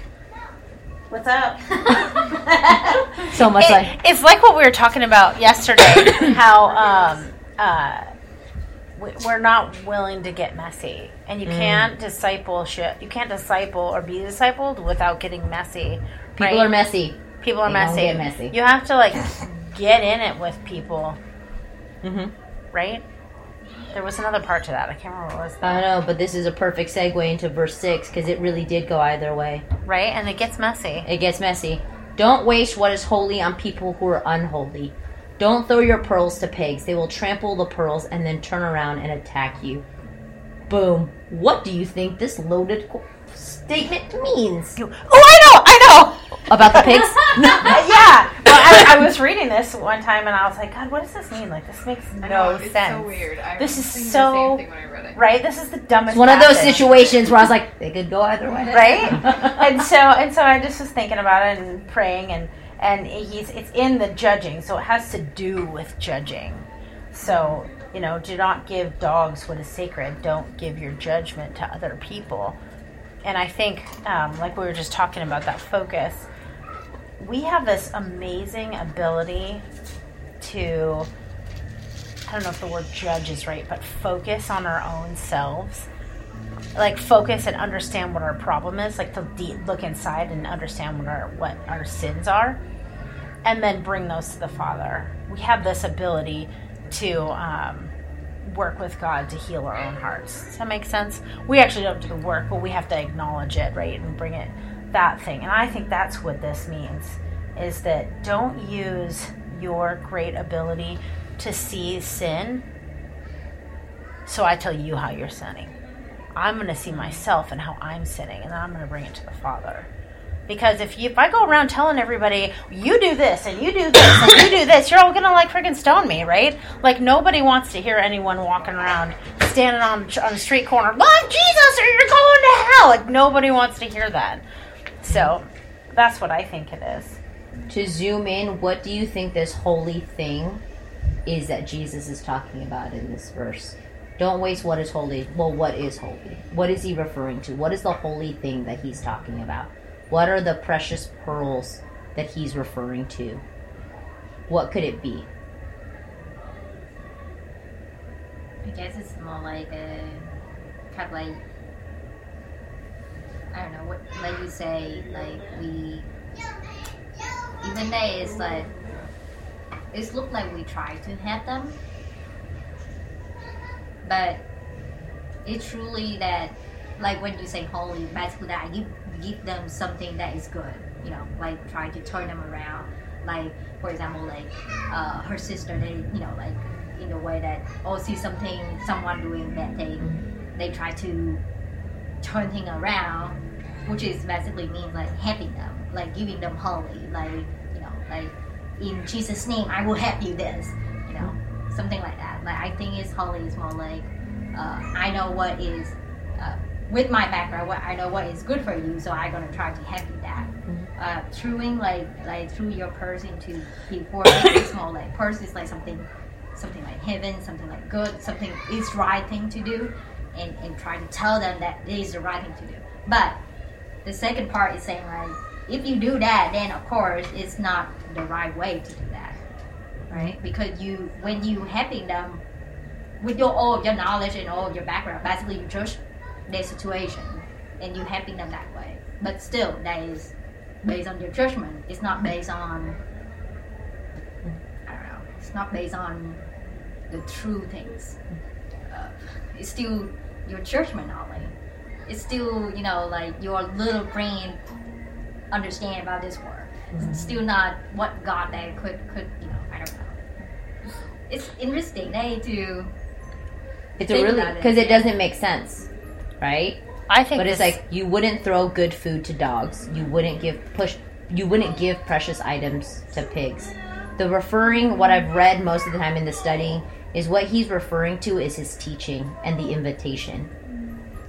What's up? So much It- like it's like what we were talking about yesterday. how um, uh, we- we're not willing to get messy, and you Mm. can't discipleship. You can't disciple or be discipled without getting messy. people right? are messy. People are They don't messy. get messy. You have to like get in it with people, hmm right? There was another part to that. I can't remember what it was. I know, but this is a perfect segue into verse 6 because it really did go either way. Right, and it gets messy. It gets messy. Don't waste what is holy on people who are unholy. Don't throw your pearls to pigs. They will trample the pearls and then turn around and attack you. Boom. What do you think this loaded qu- statement means? Oh, I know, I know. About the pigs? yeah. Well, I, I was reading this one time and I was like, God, what does this mean? Like, this makes no know, no it's sense. so weird. I This is so- the same thing when I read it. Right? This is the dumbest. It's one of those passage. situations where I was like, they could go either way. right? and so and so I just was thinking about it and praying and and he's it's in the judging, so it has to do with judging. So you know, do not give dogs what is sacred. Don't give your judgment to other people. And I think, um, like we were just talking about that focus, we have this amazing ability to. I don't know if the word judge is right, but focus on our own selves like focus and understand what our problem is like to de- look inside and understand what our what our sins are and then bring those to the father we have this ability to um, work with god to heal our own hearts. Does that make sense? We actually don't do the work but we have to acknowledge it right and bring it that thing. And i think that's what this means is that don't use your great ability to see sin so i tell you how you're sinning. I'm going to see myself and how I'm sinning, and then I'm going to bring it to the Father. Because if you, if I go around telling everybody you do this and you do this and you do this, you're all gonna like freaking stone me, right? Like nobody wants to hear anyone walking around standing on on a street corner, love Jesus or you're going to hell. Like nobody wants to hear that. So that's what I think it is. To zoom in, what do you think this holy thing is that Jesus is talking about in this verse? Don't waste what is holy. Well, what is holy? What is he referring to? What is the holy thing that he's talking about? What are the precious pearls that he's referring to? What could it be? I guess it's more like a kind of like I don't know what like you say like we even though it's like it's look like we try to have them, but it's truly that like when you say holy, basically that you give them something that is good, you know, like try to turn them around. Like for example, like uh, her sister, they you know like in the way that oh see something someone doing bad thing, they try to turn thing around, which is basically means like helping them, like giving them holy, like you know like in Jesus' name I will help you this, you know something like that. Like I think it's holy is more like uh, I know what is with my background, what I know what is good for you, so I'm gonna try to help you that. Uh, throwing like like through your purse into people, more like purse is like something something like heaven, something like good, something is right thing to do, and and try to tell them that it is the right thing to do. But the second part is saying like if you do that, then of course it's not the right way to do that, right? Because you when you helping them with your all of your knowledge and all of your background, basically you judge their situation and you helping them that way. But still, that is based on your judgment. It's not based on I don't know. It's not based on the true things. Uh, it's still your judgment only. It's still you know like your little brain understand about this world. It's still not what God that could could you know I don't know. It's interesting, eh? To It's a really about it, because it doesn't make sense, right? I think But it's like you wouldn't throw good food to dogs. You wouldn't give push. You wouldn't give precious items to pigs. The referring, what I've read most of the time in the study, is what he's referring to is his teaching and the invitation.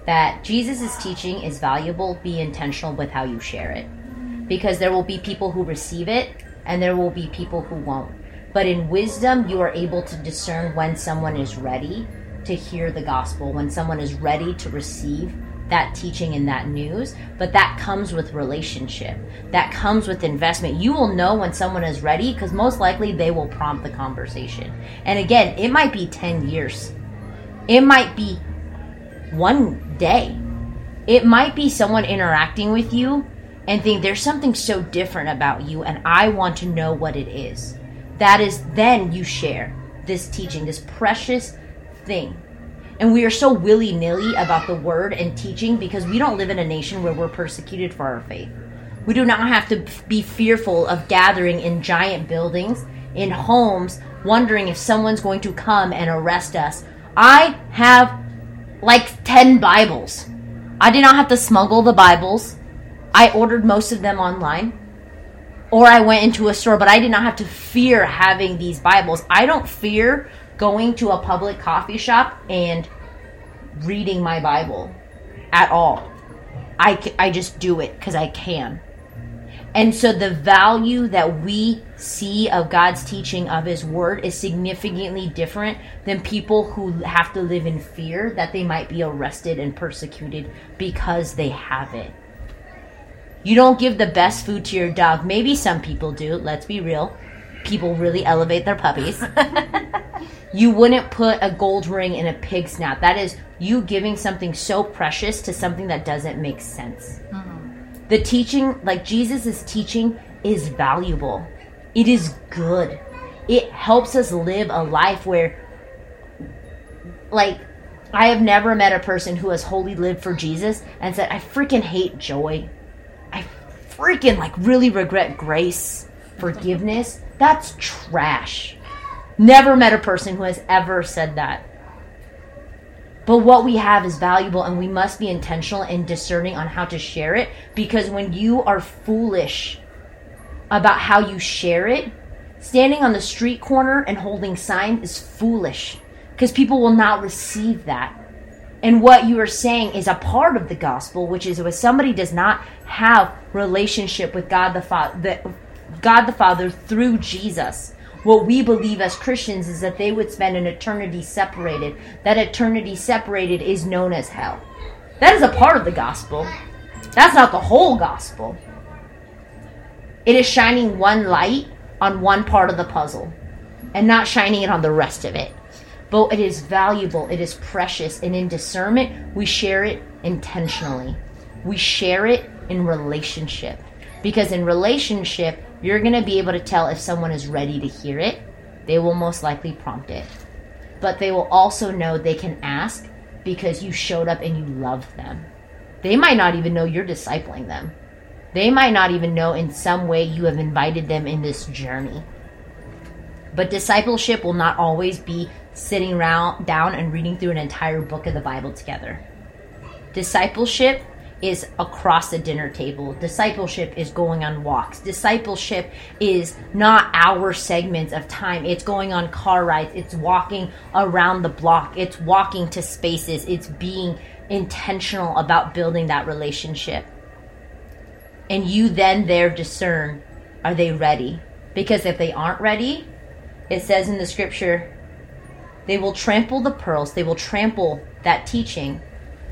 That Jesus' teaching is valuable. Be intentional with how you share it, because there will be people who receive it and there will be people who won't. But in wisdom, you are able to discern when someone is ready to hear the gospel, when someone is ready to receive that teaching and that news. But that comes with relationship, that comes with investment. You will know when someone is ready because most likely they will prompt the conversation. And again, it might be 10 years, it might be one day, it might be someone interacting with you and think there's something so different about you and I want to know what it is. That is then you share this teaching, this precious thing. And we are so willy nilly about the word and teaching because we don't live in a nation where we're persecuted for our faith. We do not have to be fearful of gathering in giant buildings, in homes, wondering if someone's going to come and arrest us. I have like 10 Bibles. I did not have to smuggle the Bibles. I ordered most of them online. Or I went into a store, but I did not have to fear having these Bibles. I don't fear going to a public coffee shop and reading my Bible at all. I, I just do it because I can. And so the value that we see of God's teaching of His Word is significantly different than people who have to live in fear that they might be arrested and persecuted because they have it. You don't give the best food to your dog. Maybe some people do. Let's be real. People really elevate their puppies. you wouldn't put a gold ring in a pig snout. That is you giving something so precious to something that doesn't make sense. Mm-hmm. The teaching, like Jesus' teaching, is valuable. It is good. It helps us live a life where, like, I have never met a person who has wholly lived for Jesus and said, I freaking hate joy. I freaking, like, really regret grace, forgiveness. That's trash. Never met a person who has ever said that. But what we have is valuable, and we must be intentional and discerning on how to share it because when you are foolish about how you share it, standing on the street corner and holding signs is foolish because people will not receive that. And what you are saying is a part of the gospel, which is if somebody does not have relationship with God the Father, the, God the Father through Jesus, what we believe as Christians is that they would spend an eternity separated. That eternity separated is known as hell. That is a part of the gospel. That's not the whole gospel. It is shining one light on one part of the puzzle and not shining it on the rest of it. But it is valuable, it is precious, and in discernment, we share it intentionally. We share it in relationship. Because in relationship, You're going to be able to tell if someone is ready to hear it. They will most likely prompt it. But they will also know they can ask because you showed up and you love them. They might not even know you're discipling them. They might not even know in some way you have invited them in this journey. But discipleship will not always be sitting around down and reading through an entire book of the Bible together. Discipleship is across the dinner table. Discipleship is going on walks. Discipleship is not hour segments of time. It's going on car rides. It's walking around the block. It's walking to spaces. It's being intentional about building that relationship. And you then there discern are they ready? Because if they aren't ready, it says in the scripture, they will trample the pearls, they will trample that teaching,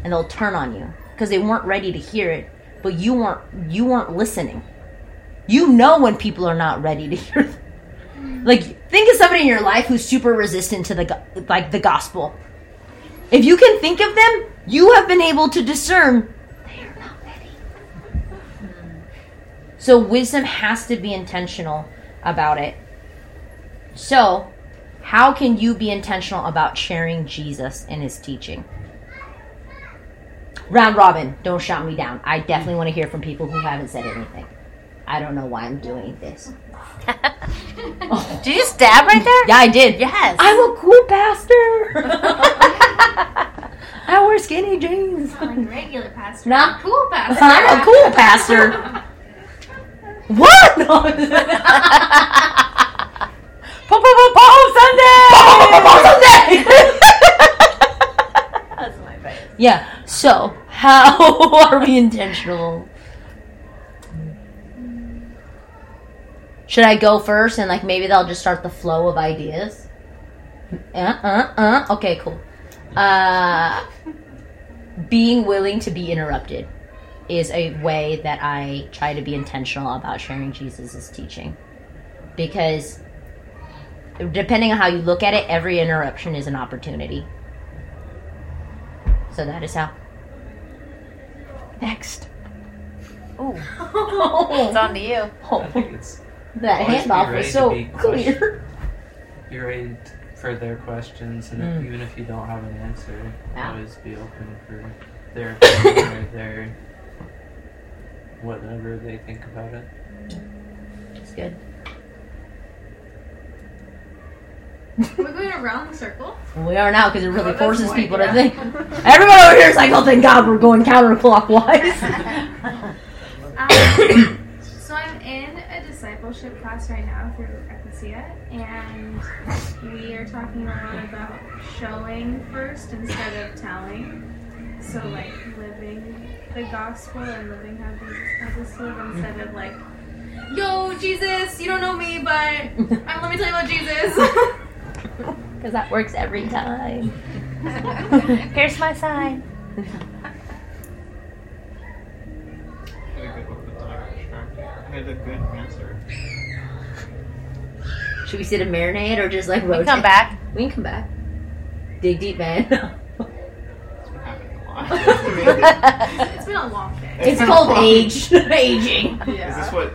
and they'll turn on you because they weren't ready to hear it, but you weren't you weren't listening. You know when people are not ready to hear. Them. Like think of somebody in your life who's super resistant to the like the gospel. If you can think of them, you have been able to discern they are not ready. So wisdom has to be intentional about it. So, how can you be intentional about sharing Jesus and his teaching? Round robin, don't shout me down. I definitely want to hear from people who haven't said anything. I don't know why I'm doing this. Did you stab right there? Yeah, I did. Yes. I'm a cool pastor. I wear skinny jeans. Not like regular pastor. Nah. Cool pastor. I'm a cool pastor. What? No. Palm Sunday. Palm Sunday. That's my face. Yeah. So, how are we intentional? Should I go first and like maybe they'll just start the flow of ideas? Uh uh uh. Okay, cool. Uh, being willing to be interrupted is a way that I try to be intentional about sharing Jesus' teaching. Because depending on how you look at it, every interruption is an opportunity. So that is how. Next. Ooh. It's on to you. I Oh, think it's that always be handoff ready was to so be clear. you're ready for their questions, and Mm. even if you don't have an answer, Yeah. always be open for their opinion or their whatever they think about it. It's good. We're going around the circle. We are now because it really Oh, forces why, people yeah. to think. Everyone over here is like, oh, thank God we're going counterclockwise. Um, so I'm in a discipleship class right now through Ecclesia, and we are talking a lot about showing first instead of telling. So like living the gospel and living how Jesus has us live instead of like, yo Jesus, you don't know me, but um, let me tell you about Jesus. Because that works every time. Here's my sign. I had a good one, but then I. I had a good answer. Should we sit and marinate or just like We rotate? come back. We can come back. Dig deep, man. It's been happening a lot. it's been a long day. it's called age. Aging. Is this what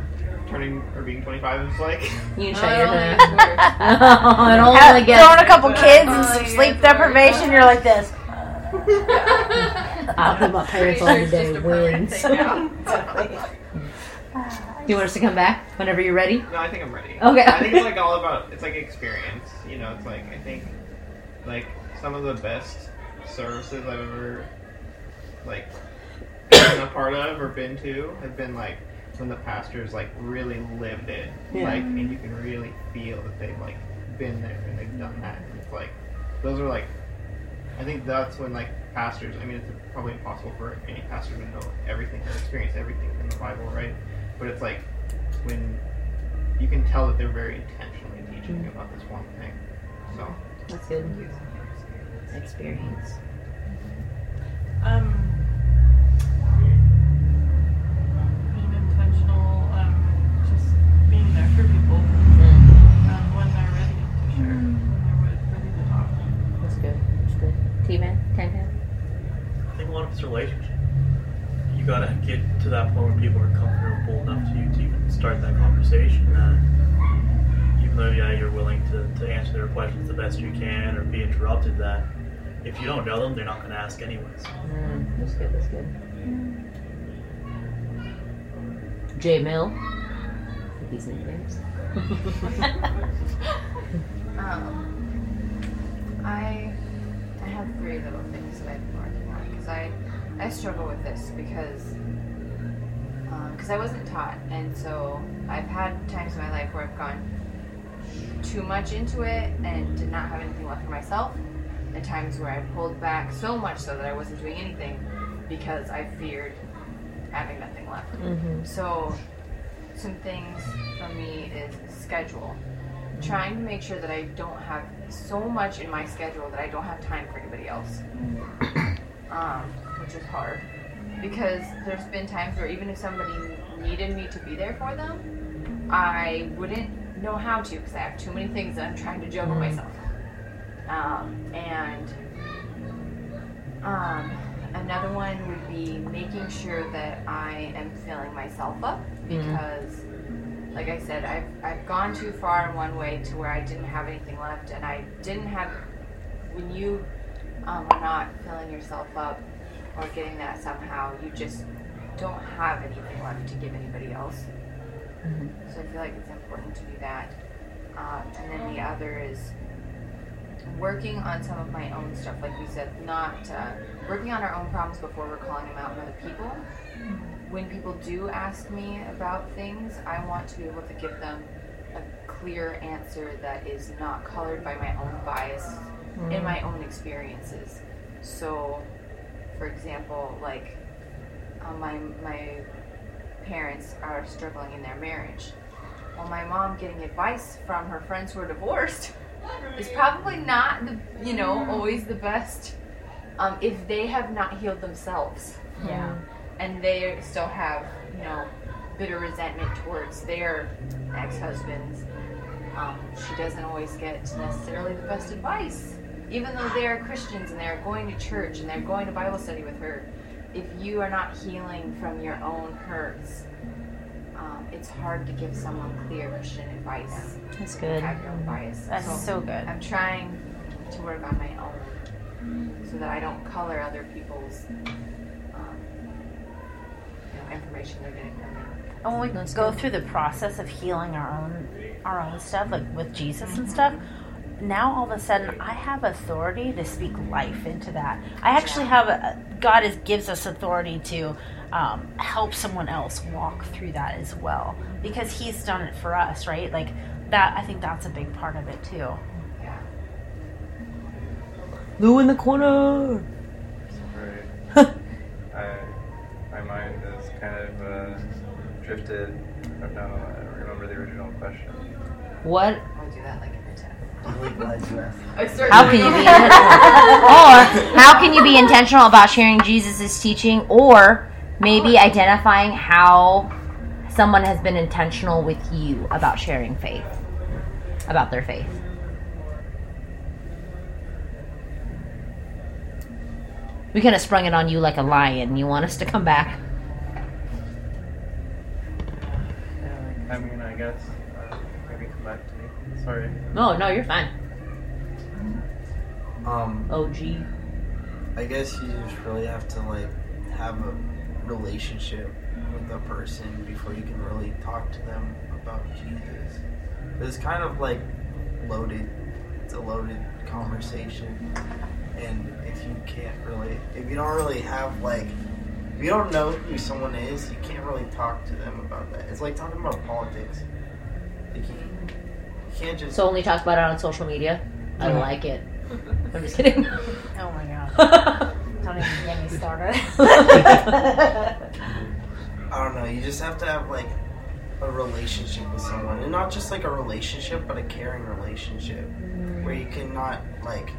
turning or being 25 is like? You can shut your Oh, oh, it only Have, gets. throwing a couple kids and Oh, some sleep deprivation, you're like this. I'll put my parents on It's today. just a permanent Wins. thing. Do you want us to come back whenever you're ready? No, I think I'm ready. Okay. I think it's like all about it's like experience. You know, it's like I think like some of the best services I've ever like been a part of or been to have been like when the pastors like really lived it. Yeah. Like and you can really feel that they've like been there and they've done that. And it's like those are like I think that's when like pastors I mean it's probably impossible for any pastor to know everything or experience everything in the Bible, right? But it's like when you can tell that they're very intentionally teaching you about this one thing. So That's good. Experience. Um, being intentional, um, just being there for people um, when they're ready to share, when they're ready to talk. That's good. That's good. T-Man, Ten Man. I think a lot of it's relationship. You gotta get to that point where people are comfortable enough to you to even start that conversation that even though yeah you're willing to, to answer their questions the best you can or be interrupted that if you don't know them they're not going to ask anyways Mm, that's good. That's good. J Mill. These nicknames. Um, I I have three little things that I've been working on because I I struggle with this because because I wasn't taught, and so I've had times in my life where I've gone too much into it and did not have anything left for myself, and times where I pulled back so much so that I wasn't doing anything because I feared having nothing left. Mm-hmm. So, some things for me is schedule. Trying to make sure that I don't have so much in my schedule that I don't have time for anybody else, um, which is hard. Because there's been times where even if somebody needed me to be there for them, I wouldn't know how to because I have too many things that I'm trying to juggle myself. Um, and um, another one would be making sure that I am filling myself up because, like I said, I've, I've gone too far in one way to where I didn't have anything left, and I didn't have. When you um, are not filling yourself up or getting that somehow, you just don't have anything left to give anybody else. So I feel like it's important to do that. Um, and then the other is working on some of my own stuff, like we said, not uh, working on our own problems before we're calling them out on other people. When people do ask me about things, I want to be able to give them a clear answer that is not colored by my own bias in my own experiences. So, for example, like uh, my my parents are struggling in their marriage. Well, my mom getting advice from her friends who are divorced is probably not the you know always the best um, if they have not healed themselves. Yeah. and they still have you know bitter resentment towards their ex-husbands. Um, she doesn't always get necessarily the best advice. Even though they are christians and they're going to church and they're going to bible study with her if you are not healing from your own hurts um, it's hard to give someone clear christian advice That's and good. have your own bias That's so good. I'm trying to work on my own so that I don't color other people's um, you know, information they're getting from me. And when we That's go good. through the process of healing our own our own stuff, like with Jesus and stuff, now all of a sudden I have authority to speak life into that. I actually have a, God is, gives us authority to um, help someone else walk through that as well because He's done it for us, right? Like that. I think that's a big part of it too. Yeah. Lou in the corner. Right. I, my mind is kind of uh, drifted. I don't know. I don't remember the original question. What? I'll do that like every time. Really glad you asked. I start How can you be intentional? or how can you be intentional about sharing Jesus' teaching, or maybe identifying how someone has been intentional with you about sharing faith, about their faith? We kind of sprung it on you like a lion. You want us to come back? I mean, I guess uh, maybe come back to me. Sorry. No, no, you're fine. Um, OG. I guess you just really have to like have a relationship with a person before you can really talk to them about Jesus. It's kind of like loaded. It's a loaded conversation, and if you can't really, if you don't really have like, if you don't know who someone is, you can't really talk to them about that. It's like talking about politics. Like you, you can't just. So only talk about it on social media. I Yeah. like it. I'm just kidding. Oh my god! Don't even get me started. I don't know. You just have to have like a relationship with someone, and not just like a relationship, but a caring relationship, mm. where you can not like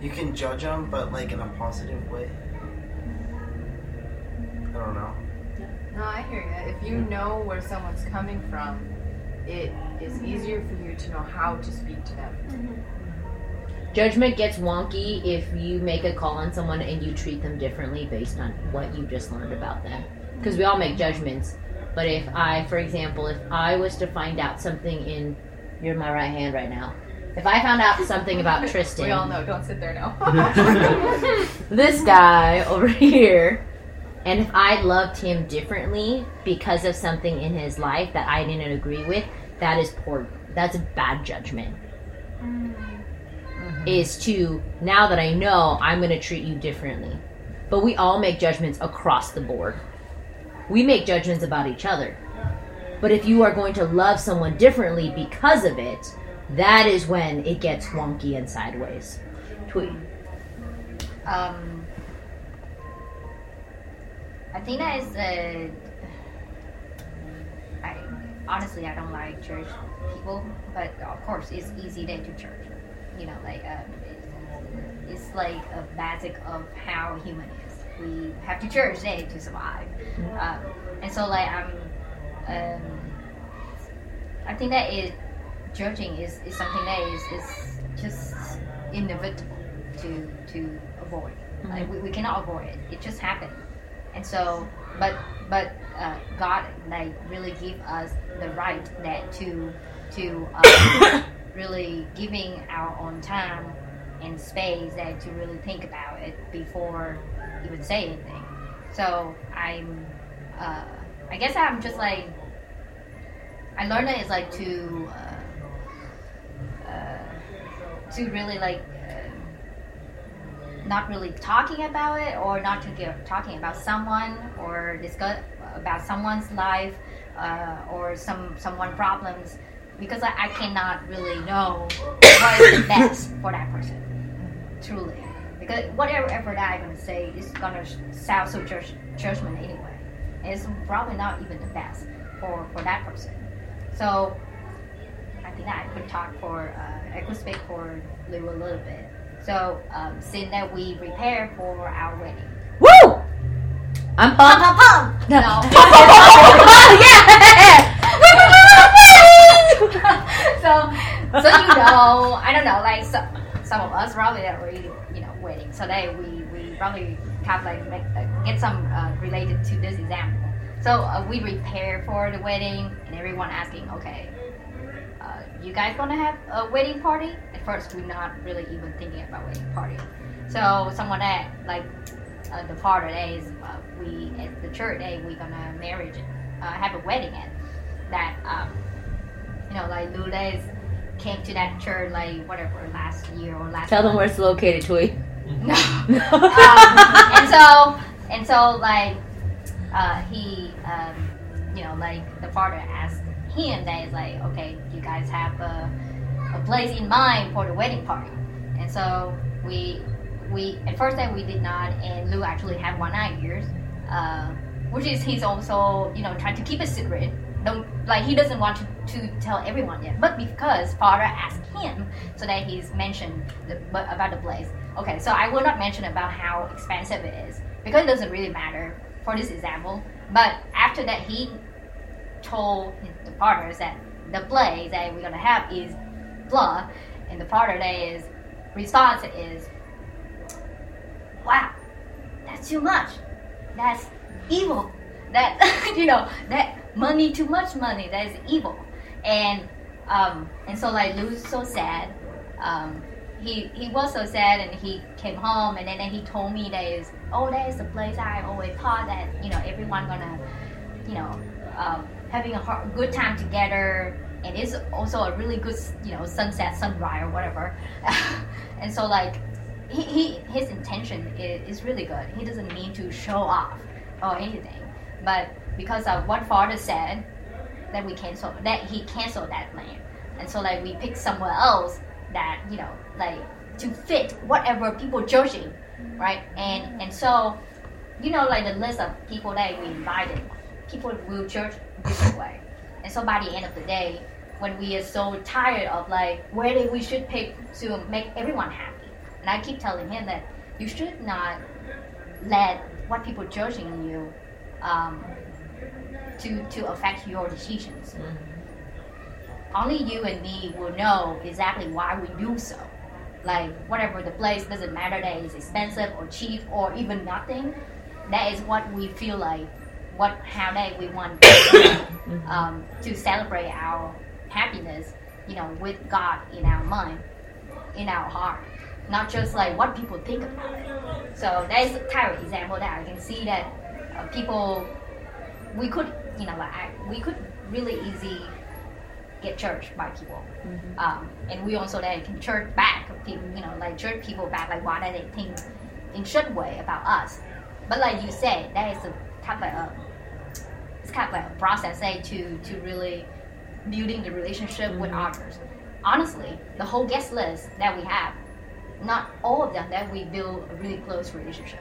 you can judge them, but like in a positive way. I don't know. No, I hear you. If you mm. know where someone's coming from, it is easier for you to know how to speak to them. Mm-hmm. Judgment gets wonky if you make a call on someone and you treat them differently based on what you just learned about them. Because we all make judgments But if I, for example, if I was to find out something in, you're my right hand right now. If I found out something about Tristan, We all know. Don't sit there now. this guy over here, and if I loved him differently because of something in his life that I didn't agree with, that is poor. That's bad judgment. Mm. Is to now that I know, I'm going to treat you differently. But we all make judgments across the board. We make judgments about each other. But if you are going to love someone differently because of it, that is when it gets wonky and sideways. Tweet. Um, I think that is a. I honestly I don't like church people, but of course it's easy to church. You know, like um, it's, like a basic of how human is. We have to church day to survive, um, and so like I'm. Um, I think that is judging is, is something that is, is just inevitable to to avoid. Like we, we cannot avoid it. It just happened. And so, but but uh, God like really give us the right that to to uh, really giving our own time and space that to really think about it before you would say anything. So I'm, uh, I guess I'm just like, I learned that it's like to, uh, uh, to really like not really talking about it or not talking about someone or discuss about someone's life uh, or some someone problems because I, I cannot really know what is the best for that person truly because whatever effort that I'm gonna say is gonna sound so judgment anyway and it's probably not even the best for, for that person so I think I could talk for uh, I could speak for Lou a little bit so um, since that we prepare for our wedding Woo! I'm pumped. pum pum No. no so so you know I don't know like so, some of us probably are already you know wedding. So that we we probably have like make, uh, get some uh, related to this example. So uh, we prepare for the wedding and everyone asking okay uh, you guys gonna have a wedding party? At first we're not really even thinking about wedding party. So someone that like uh, the part of that is uh, we at the church day we're gonna marriage have a wedding at that um, you know like Lourdes came to that church like whatever last year or last Tell them where it's located, Tweet. No. um, and so and so like uh, he um, you know like the father asked him that is like okay you guys have a, a place in mind for the wedding party and so we we at first that we did not and Lou actually had one ideas uh, which is he's also you know trying to keep a secret don't like he doesn't want to, to tell everyone yet but because father asked him so that he's mentioned the, about the place okay so i will not mention about how expensive it is because it doesn't really matter for this example but after that he told the partners that the place that we're gonna have is blah and the partner that is response is wow that's too much. That's evil. That you know that money too much money that is evil. And um and so like Lou's so sad. Um he he was so sad and he came home and then, then he told me that is oh that is the place I always thought that you know everyone gonna you know um, having a hard, good time together. And it's also a really good you know sunset sunrise or whatever. And so like he, he his intention is, is really good. He doesn't mean to show off or anything. But because of what father said that we cancel that he canceled that plan. And so like we pick somewhere else that you know like to fit whatever people judging right? And and so you know like the list of people that we invited people will judge different way. And so by the end of the day when we are so tired of like where did we should pick to make everyone happy? And i keep telling him that you should not let what people judging you um, to to affect your decisions only you and me will know exactly why we do so. Like whatever the place doesn't matter that it's expensive or cheap or even nothing. That is what we feel like what how that we want um, to celebrate our happiness, you know, with God in our mind, in our heart, not just like what people think about it. So that is a type of example that I can see that uh, people we could you know like I, we could really easy get church by people, um, and we also then can church back people you know like church people back like why do they think in certain way about us. But like you said, that is a type of a, it's kind of like a process eh, to to really building the relationship with others. Honestly, the whole guest list that we have, not all of them that we build a really close relationship.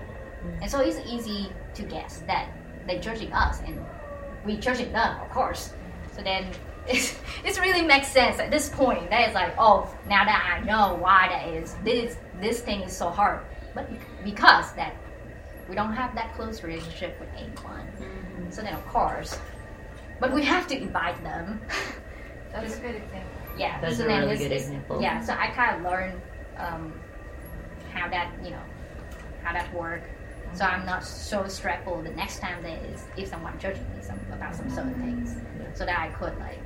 And so it's easy to guess that they're judging us and we judging them, of course. So then it's, it really makes sense at this point. That is like, oh, now that I know why that is, this this thing is so hard. But because that we don't have that close relationship with anyone. So then, of course, but we have to invite them. That's a good example. Yeah, That's so a really good example. Yeah, so I kind of learned um, how that you know how that work. So I'm not so stressful the next time that is if someone judging me some, about some certain things, so that I could like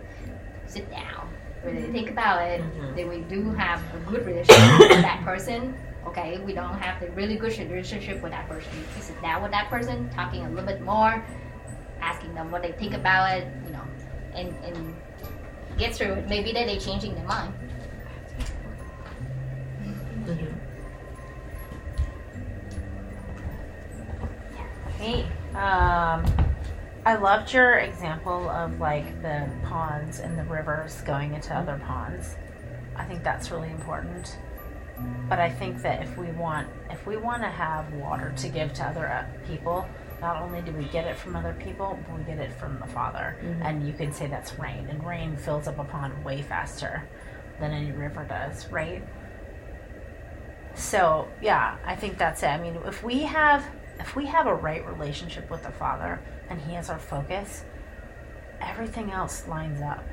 sit down, really think about it. Mhm. That we do have a good relationship with that person. Okay, we don't have the really good relationship with that person. We sit down with that person, talking a little bit more, asking them what they think about it, you know, and and get through it. Maybe that they changing their mind. Um, I loved your example of like the ponds and the rivers going into other ponds. I think that's really important. But I think that if we want, if we want to have water to give to other uh, people, not only do we get it from other people, but we get it from the Father. And you can say that's rain, and rain fills up a pond way faster than any river does, right? So yeah, I think that's it. I mean, if we have if we have a right relationship with the Father and He is our focus, everything else lines up.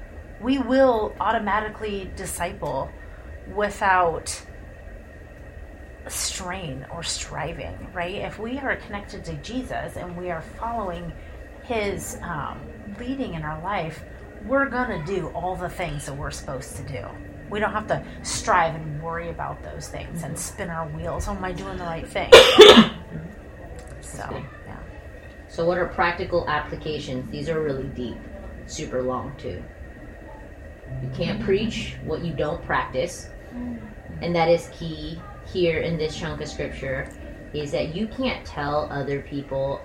We will automatically disciple without strain or striving, right? If we are connected to Jesus and we are following His um, leading in our life, we're gonna do all the things that we're supposed to do. We don't have to strive and worry about those things and spin our wheels. Oh, am I doing the right thing? so, yeah. So, what are practical applications? These are really deep, super long too. You can't mm-hmm. preach what you don't practice, mm-hmm. and that is key here in this chunk of scripture. Is that you can't tell other people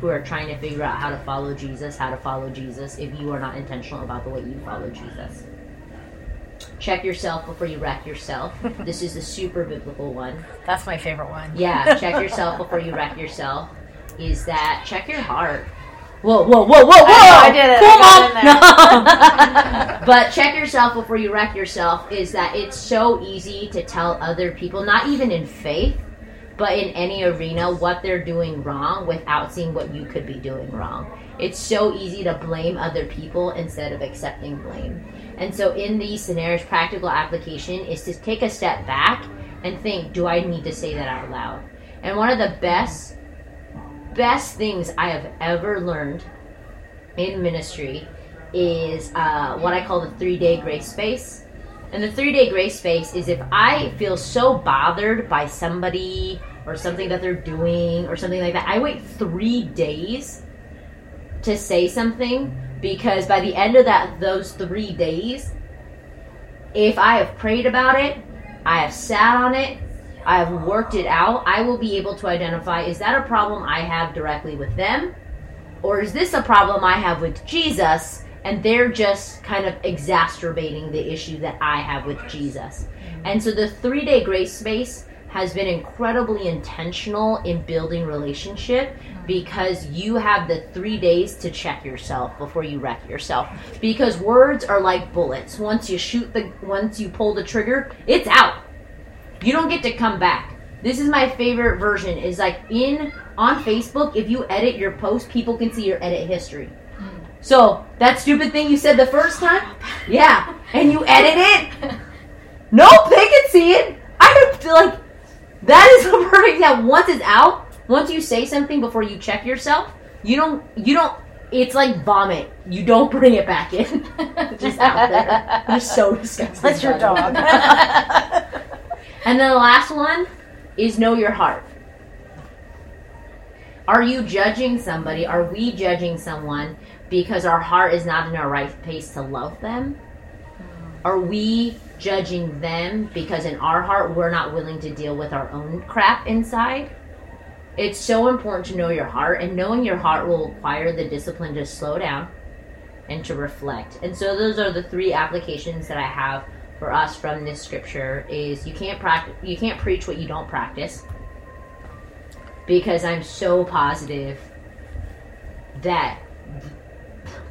who are trying to figure out how to follow Jesus how to follow Jesus if you are not intentional about the way you follow Jesus. Check yourself before you wreck yourself. this is a super biblical one. That's my favorite one. Yeah, check yourself before you wreck yourself. Is that check your heart? Whoa, whoa, whoa, whoa, whoa! I did it. Cool, I Mom. No. but check yourself before you wreck yourself. Is that it's so easy to tell other people, not even in faith, but in any arena, what they're doing wrong without seeing what you could be doing wrong. It's so easy to blame other people instead of accepting blame. And so, in these scenarios, practical application is to take a step back and think, do I need to say that out loud? And one of the best, best things I have ever learned in ministry is uh, what I call the three day grace space. And the three day grace space is if I feel so bothered by somebody or something that they're doing or something like that, I wait three days to say something because by the end of that those three days, if I have prayed about it, I have sat on it, I have worked it out, I will be able to identify is that a problem I have directly with them? Or is this a problem I have with Jesus and they're just kind of exacerbating the issue that I have with Jesus? And so the three day grace space has been incredibly intentional in building relationship mm-hmm. because you have the three days to check yourself before you wreck yourself. Because words are like bullets. Once you shoot the, once you pull the trigger, it's out. You don't get to come back. This is my favorite version. Is like in on Facebook. If you edit your post, people can see your edit history. Mm. So that stupid thing you said the first time, yeah, and you edit it. Nope, they can see it. I feel like that is a perfect example. Once it's out, once you say something before you check yourself, You don't. You don't. It's like vomit. You don't bring it back in. Just out there. You're so disgusting. That's your the dog. and then the last one is know your heart. Are you judging somebody? Are we judging someone because our heart is not in our right place to love them? Are we judging them because in our heart we're not willing to deal with our own crap inside? It's so important to know your heart, and knowing your heart will require the discipline to slow down and to reflect. And so those are the three applications that I have for us from this scripture is you can't practice you can't preach what you don't practice because I'm so positive that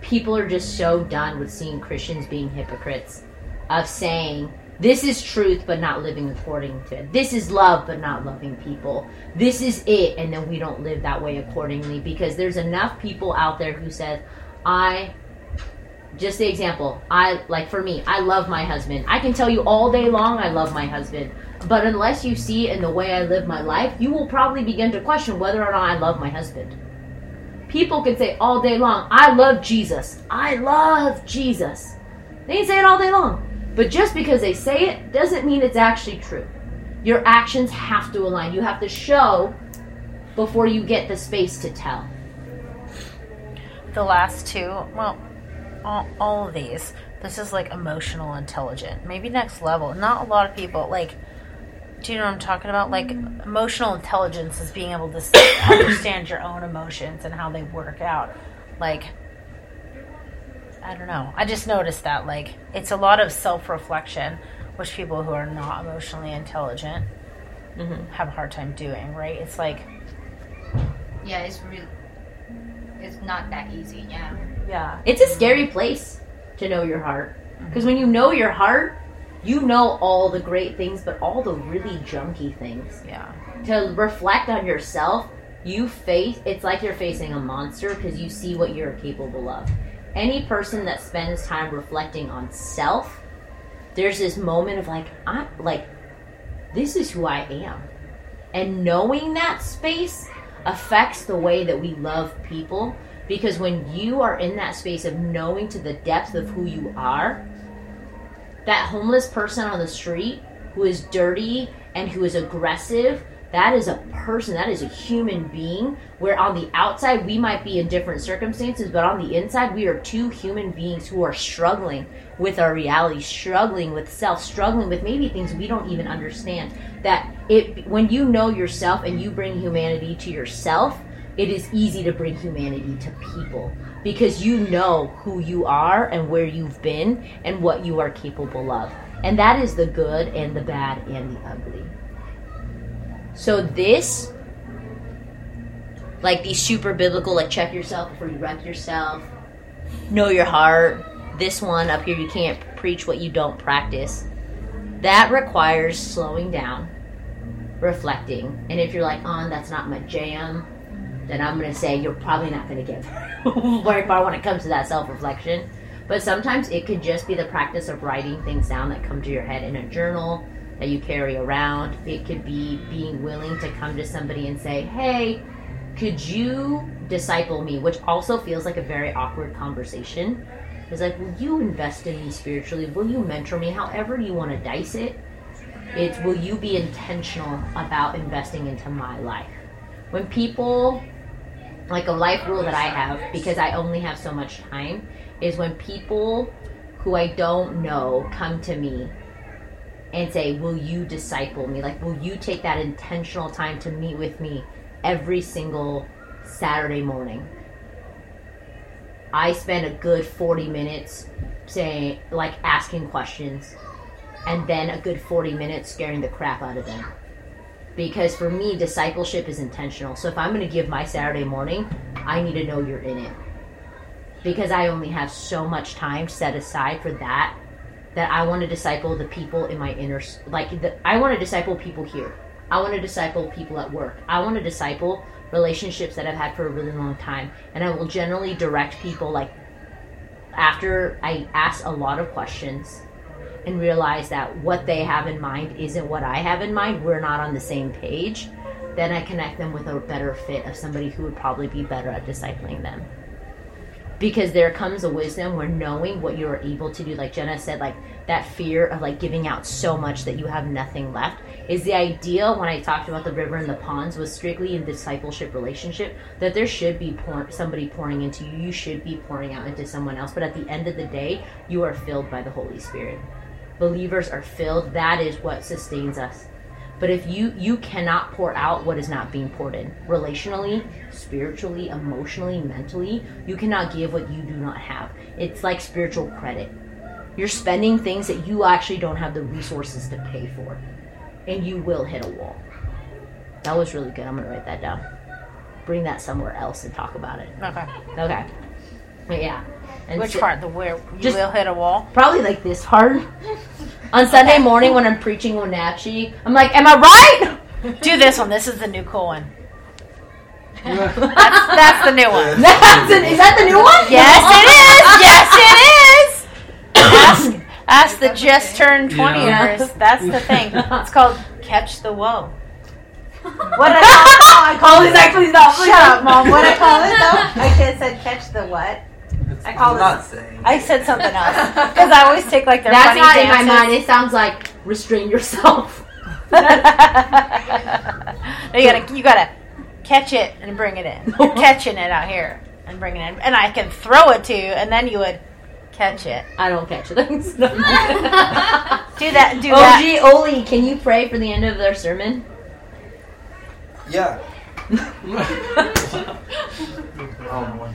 people are just so done with seeing Christians being hypocrites of saying this is truth but not living according to it. This is love but not loving people. This is it and then we don't live that way accordingly. Because there's enough people out there who says I just the example i like for me i love my husband. I can tell you all day long i love my husband. But unless you see in the way i live my life you will probably begin to question whether or not i love my husband. People can say all day long i love jesus. I love jesus. They can say it all day long but just because they say it doesn't mean it's actually true your actions have to align you have to show before you get the space to tell the last two, well, all, all of these, this is like emotional intelligent. Maybe next level. Not a lot of people like. Do you know what I'm talking about? Like emotional intelligence is being able to understand your own emotions and how they work out. Like I don't know. I just noticed that like it's a lot of self-reflection, which people who are not emotionally intelligent Mhm. have a hard time doing. Right? It's like Yeah, it's really. It's not that easy. Yeah. yeah, It's a scary place to know your heart. Because when you know your heart, you know all the great things, but all the really junky things. yeah. To reflect on yourself, you face it's like you're facing a monster because you see what you're capable of. Any person that spends time reflecting on self, there's this moment of like, I like this is who I am. And knowing that space affects the way that we love people because when you are in that space of knowing to the depth of who you are, that homeless person on the street who is dirty and who is aggressive, that is a person, that is a human being. Where on the outside we might be in different circumstances, but on the inside we are two human beings who are struggling with our reality, struggling with self, struggling with maybe things we don't even understand. That it when you know yourself and you bring humanity to yourself, it is easy to bring humanity to people because you know who you are and where you've been and what you are capable of. And that is the good and the bad and the ugly. So this like these super biblical like check yourself before you wreck yourself. Know your heart. This one up here you can't preach what you don't practice. That requires slowing down, reflecting. And if you're like, "On, that's not my jam," then I'm going to say you're probably not going to get very far when it comes to that self reflection. But sometimes it could just be the practice of writing things down that come to your head in a journal that you carry around. It could be being willing to come to somebody and say, hey, could you disciple me? Which also feels like a very awkward conversation. It's like, will you invest in me spiritually? Will you mentor me? However you want to dice it. It's will you be intentional about investing into my life? When people like a life rule that I have because I only have so much time is when people who I don't know come to me and say, Will you disciple me? Like, will you take that intentional time to meet with me every single Saturday morning? I spend a good 40 minutes saying, like, asking questions, and then a good 40 minutes scaring the crap out of them because for me discipleship is intentional so if i'm going to give my saturday morning i need to know you're in it because i only have so much time set aside for that that i want to disciple the people in my inner like the, i want to disciple people here. I want to disciple people at work. I want to disciple relationships that i've had for a really long time. And i will generally direct people like after i ask a lot of questions and realize that what they have in mind isn't what I have in mind, we're not on the same page, then I connect them with a better fit of somebody who would probably be better at discipling them. Because there comes a wisdom where knowing what you're able to do, like Jenna said, like that fear of like giving out so much that you have nothing left is the idea when I talked about the river and the ponds was strictly in discipleship relationship that there should be pour- somebody pouring into you. You should be pouring out into someone else. But at the end of the day, you are filled by the Holy Spirit. Believers are filled. That is what sustains us. But if you you cannot pour out what is not being poured in, relationally, spiritually, emotionally, mentally, you cannot give what you do not have. It's like spiritual credit. You're spending things that you actually don't have the resources to pay for. And you will hit a wall. That was really good. I'm gonna write that down. Bring that somewhere else and talk about it. Okay. Okay. But yeah. And Which so- part? The where you Just- will hit a wall? Probably like this part. On Sunday morning when I'm preaching Wenatchee, I'm like, "Am I right?" Do this one. This is the new cool one. that's, that's the new one. That's an, is that the new one? Yes, it is. Yes, it is. Ask, ask the just turned twenty Yeah. years. That's the thing. It's called catch the woe. What did I call it? Oh, please, please stop. Shut up, mom. What did I call it though? I just said catch the what? I call I'm it. not saying. I said something else because I always take like their That's funny not in my mind. It sounds like restrain yourself. no, you gotta you gotta catch it and bring it in. You're catching it out here and bring it in, and I can throw it to you, and then you would catch it. I don't catch things. do Do that. Do that. OG Oli, can you pray for the end of their sermon? Yeah. um,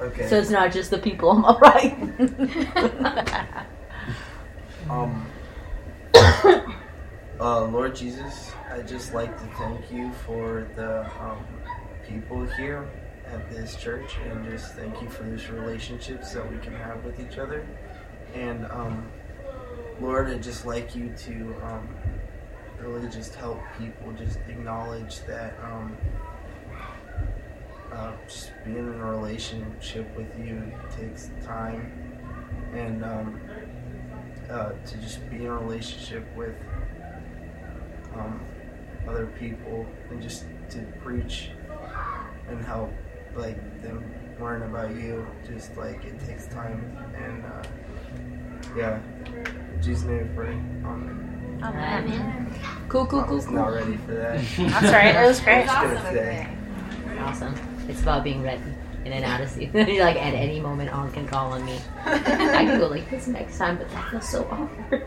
okay. So it's not just the people on my right. Um, uh, Lord Jesus, I just like to thank you for the um, people here at this church, and just thank you for this relationships that we can have with each other. And um, Lord, I just like you to um, really just help people just acknowledge that um, uh, just being in a relationship with you takes time, and um, uh, to just be in a relationship with um, other people and just to preach and help like them learn about you just like it takes time and uh, yeah in Jesus name I pray amen Amen. Cool, cool, I cool, was not ready for that That's right. It was great. I was gonna Awesome. It's about being ready in and out of season. You're like, at any moment, on can call on me. I can go like this next time, but that feels so awkward.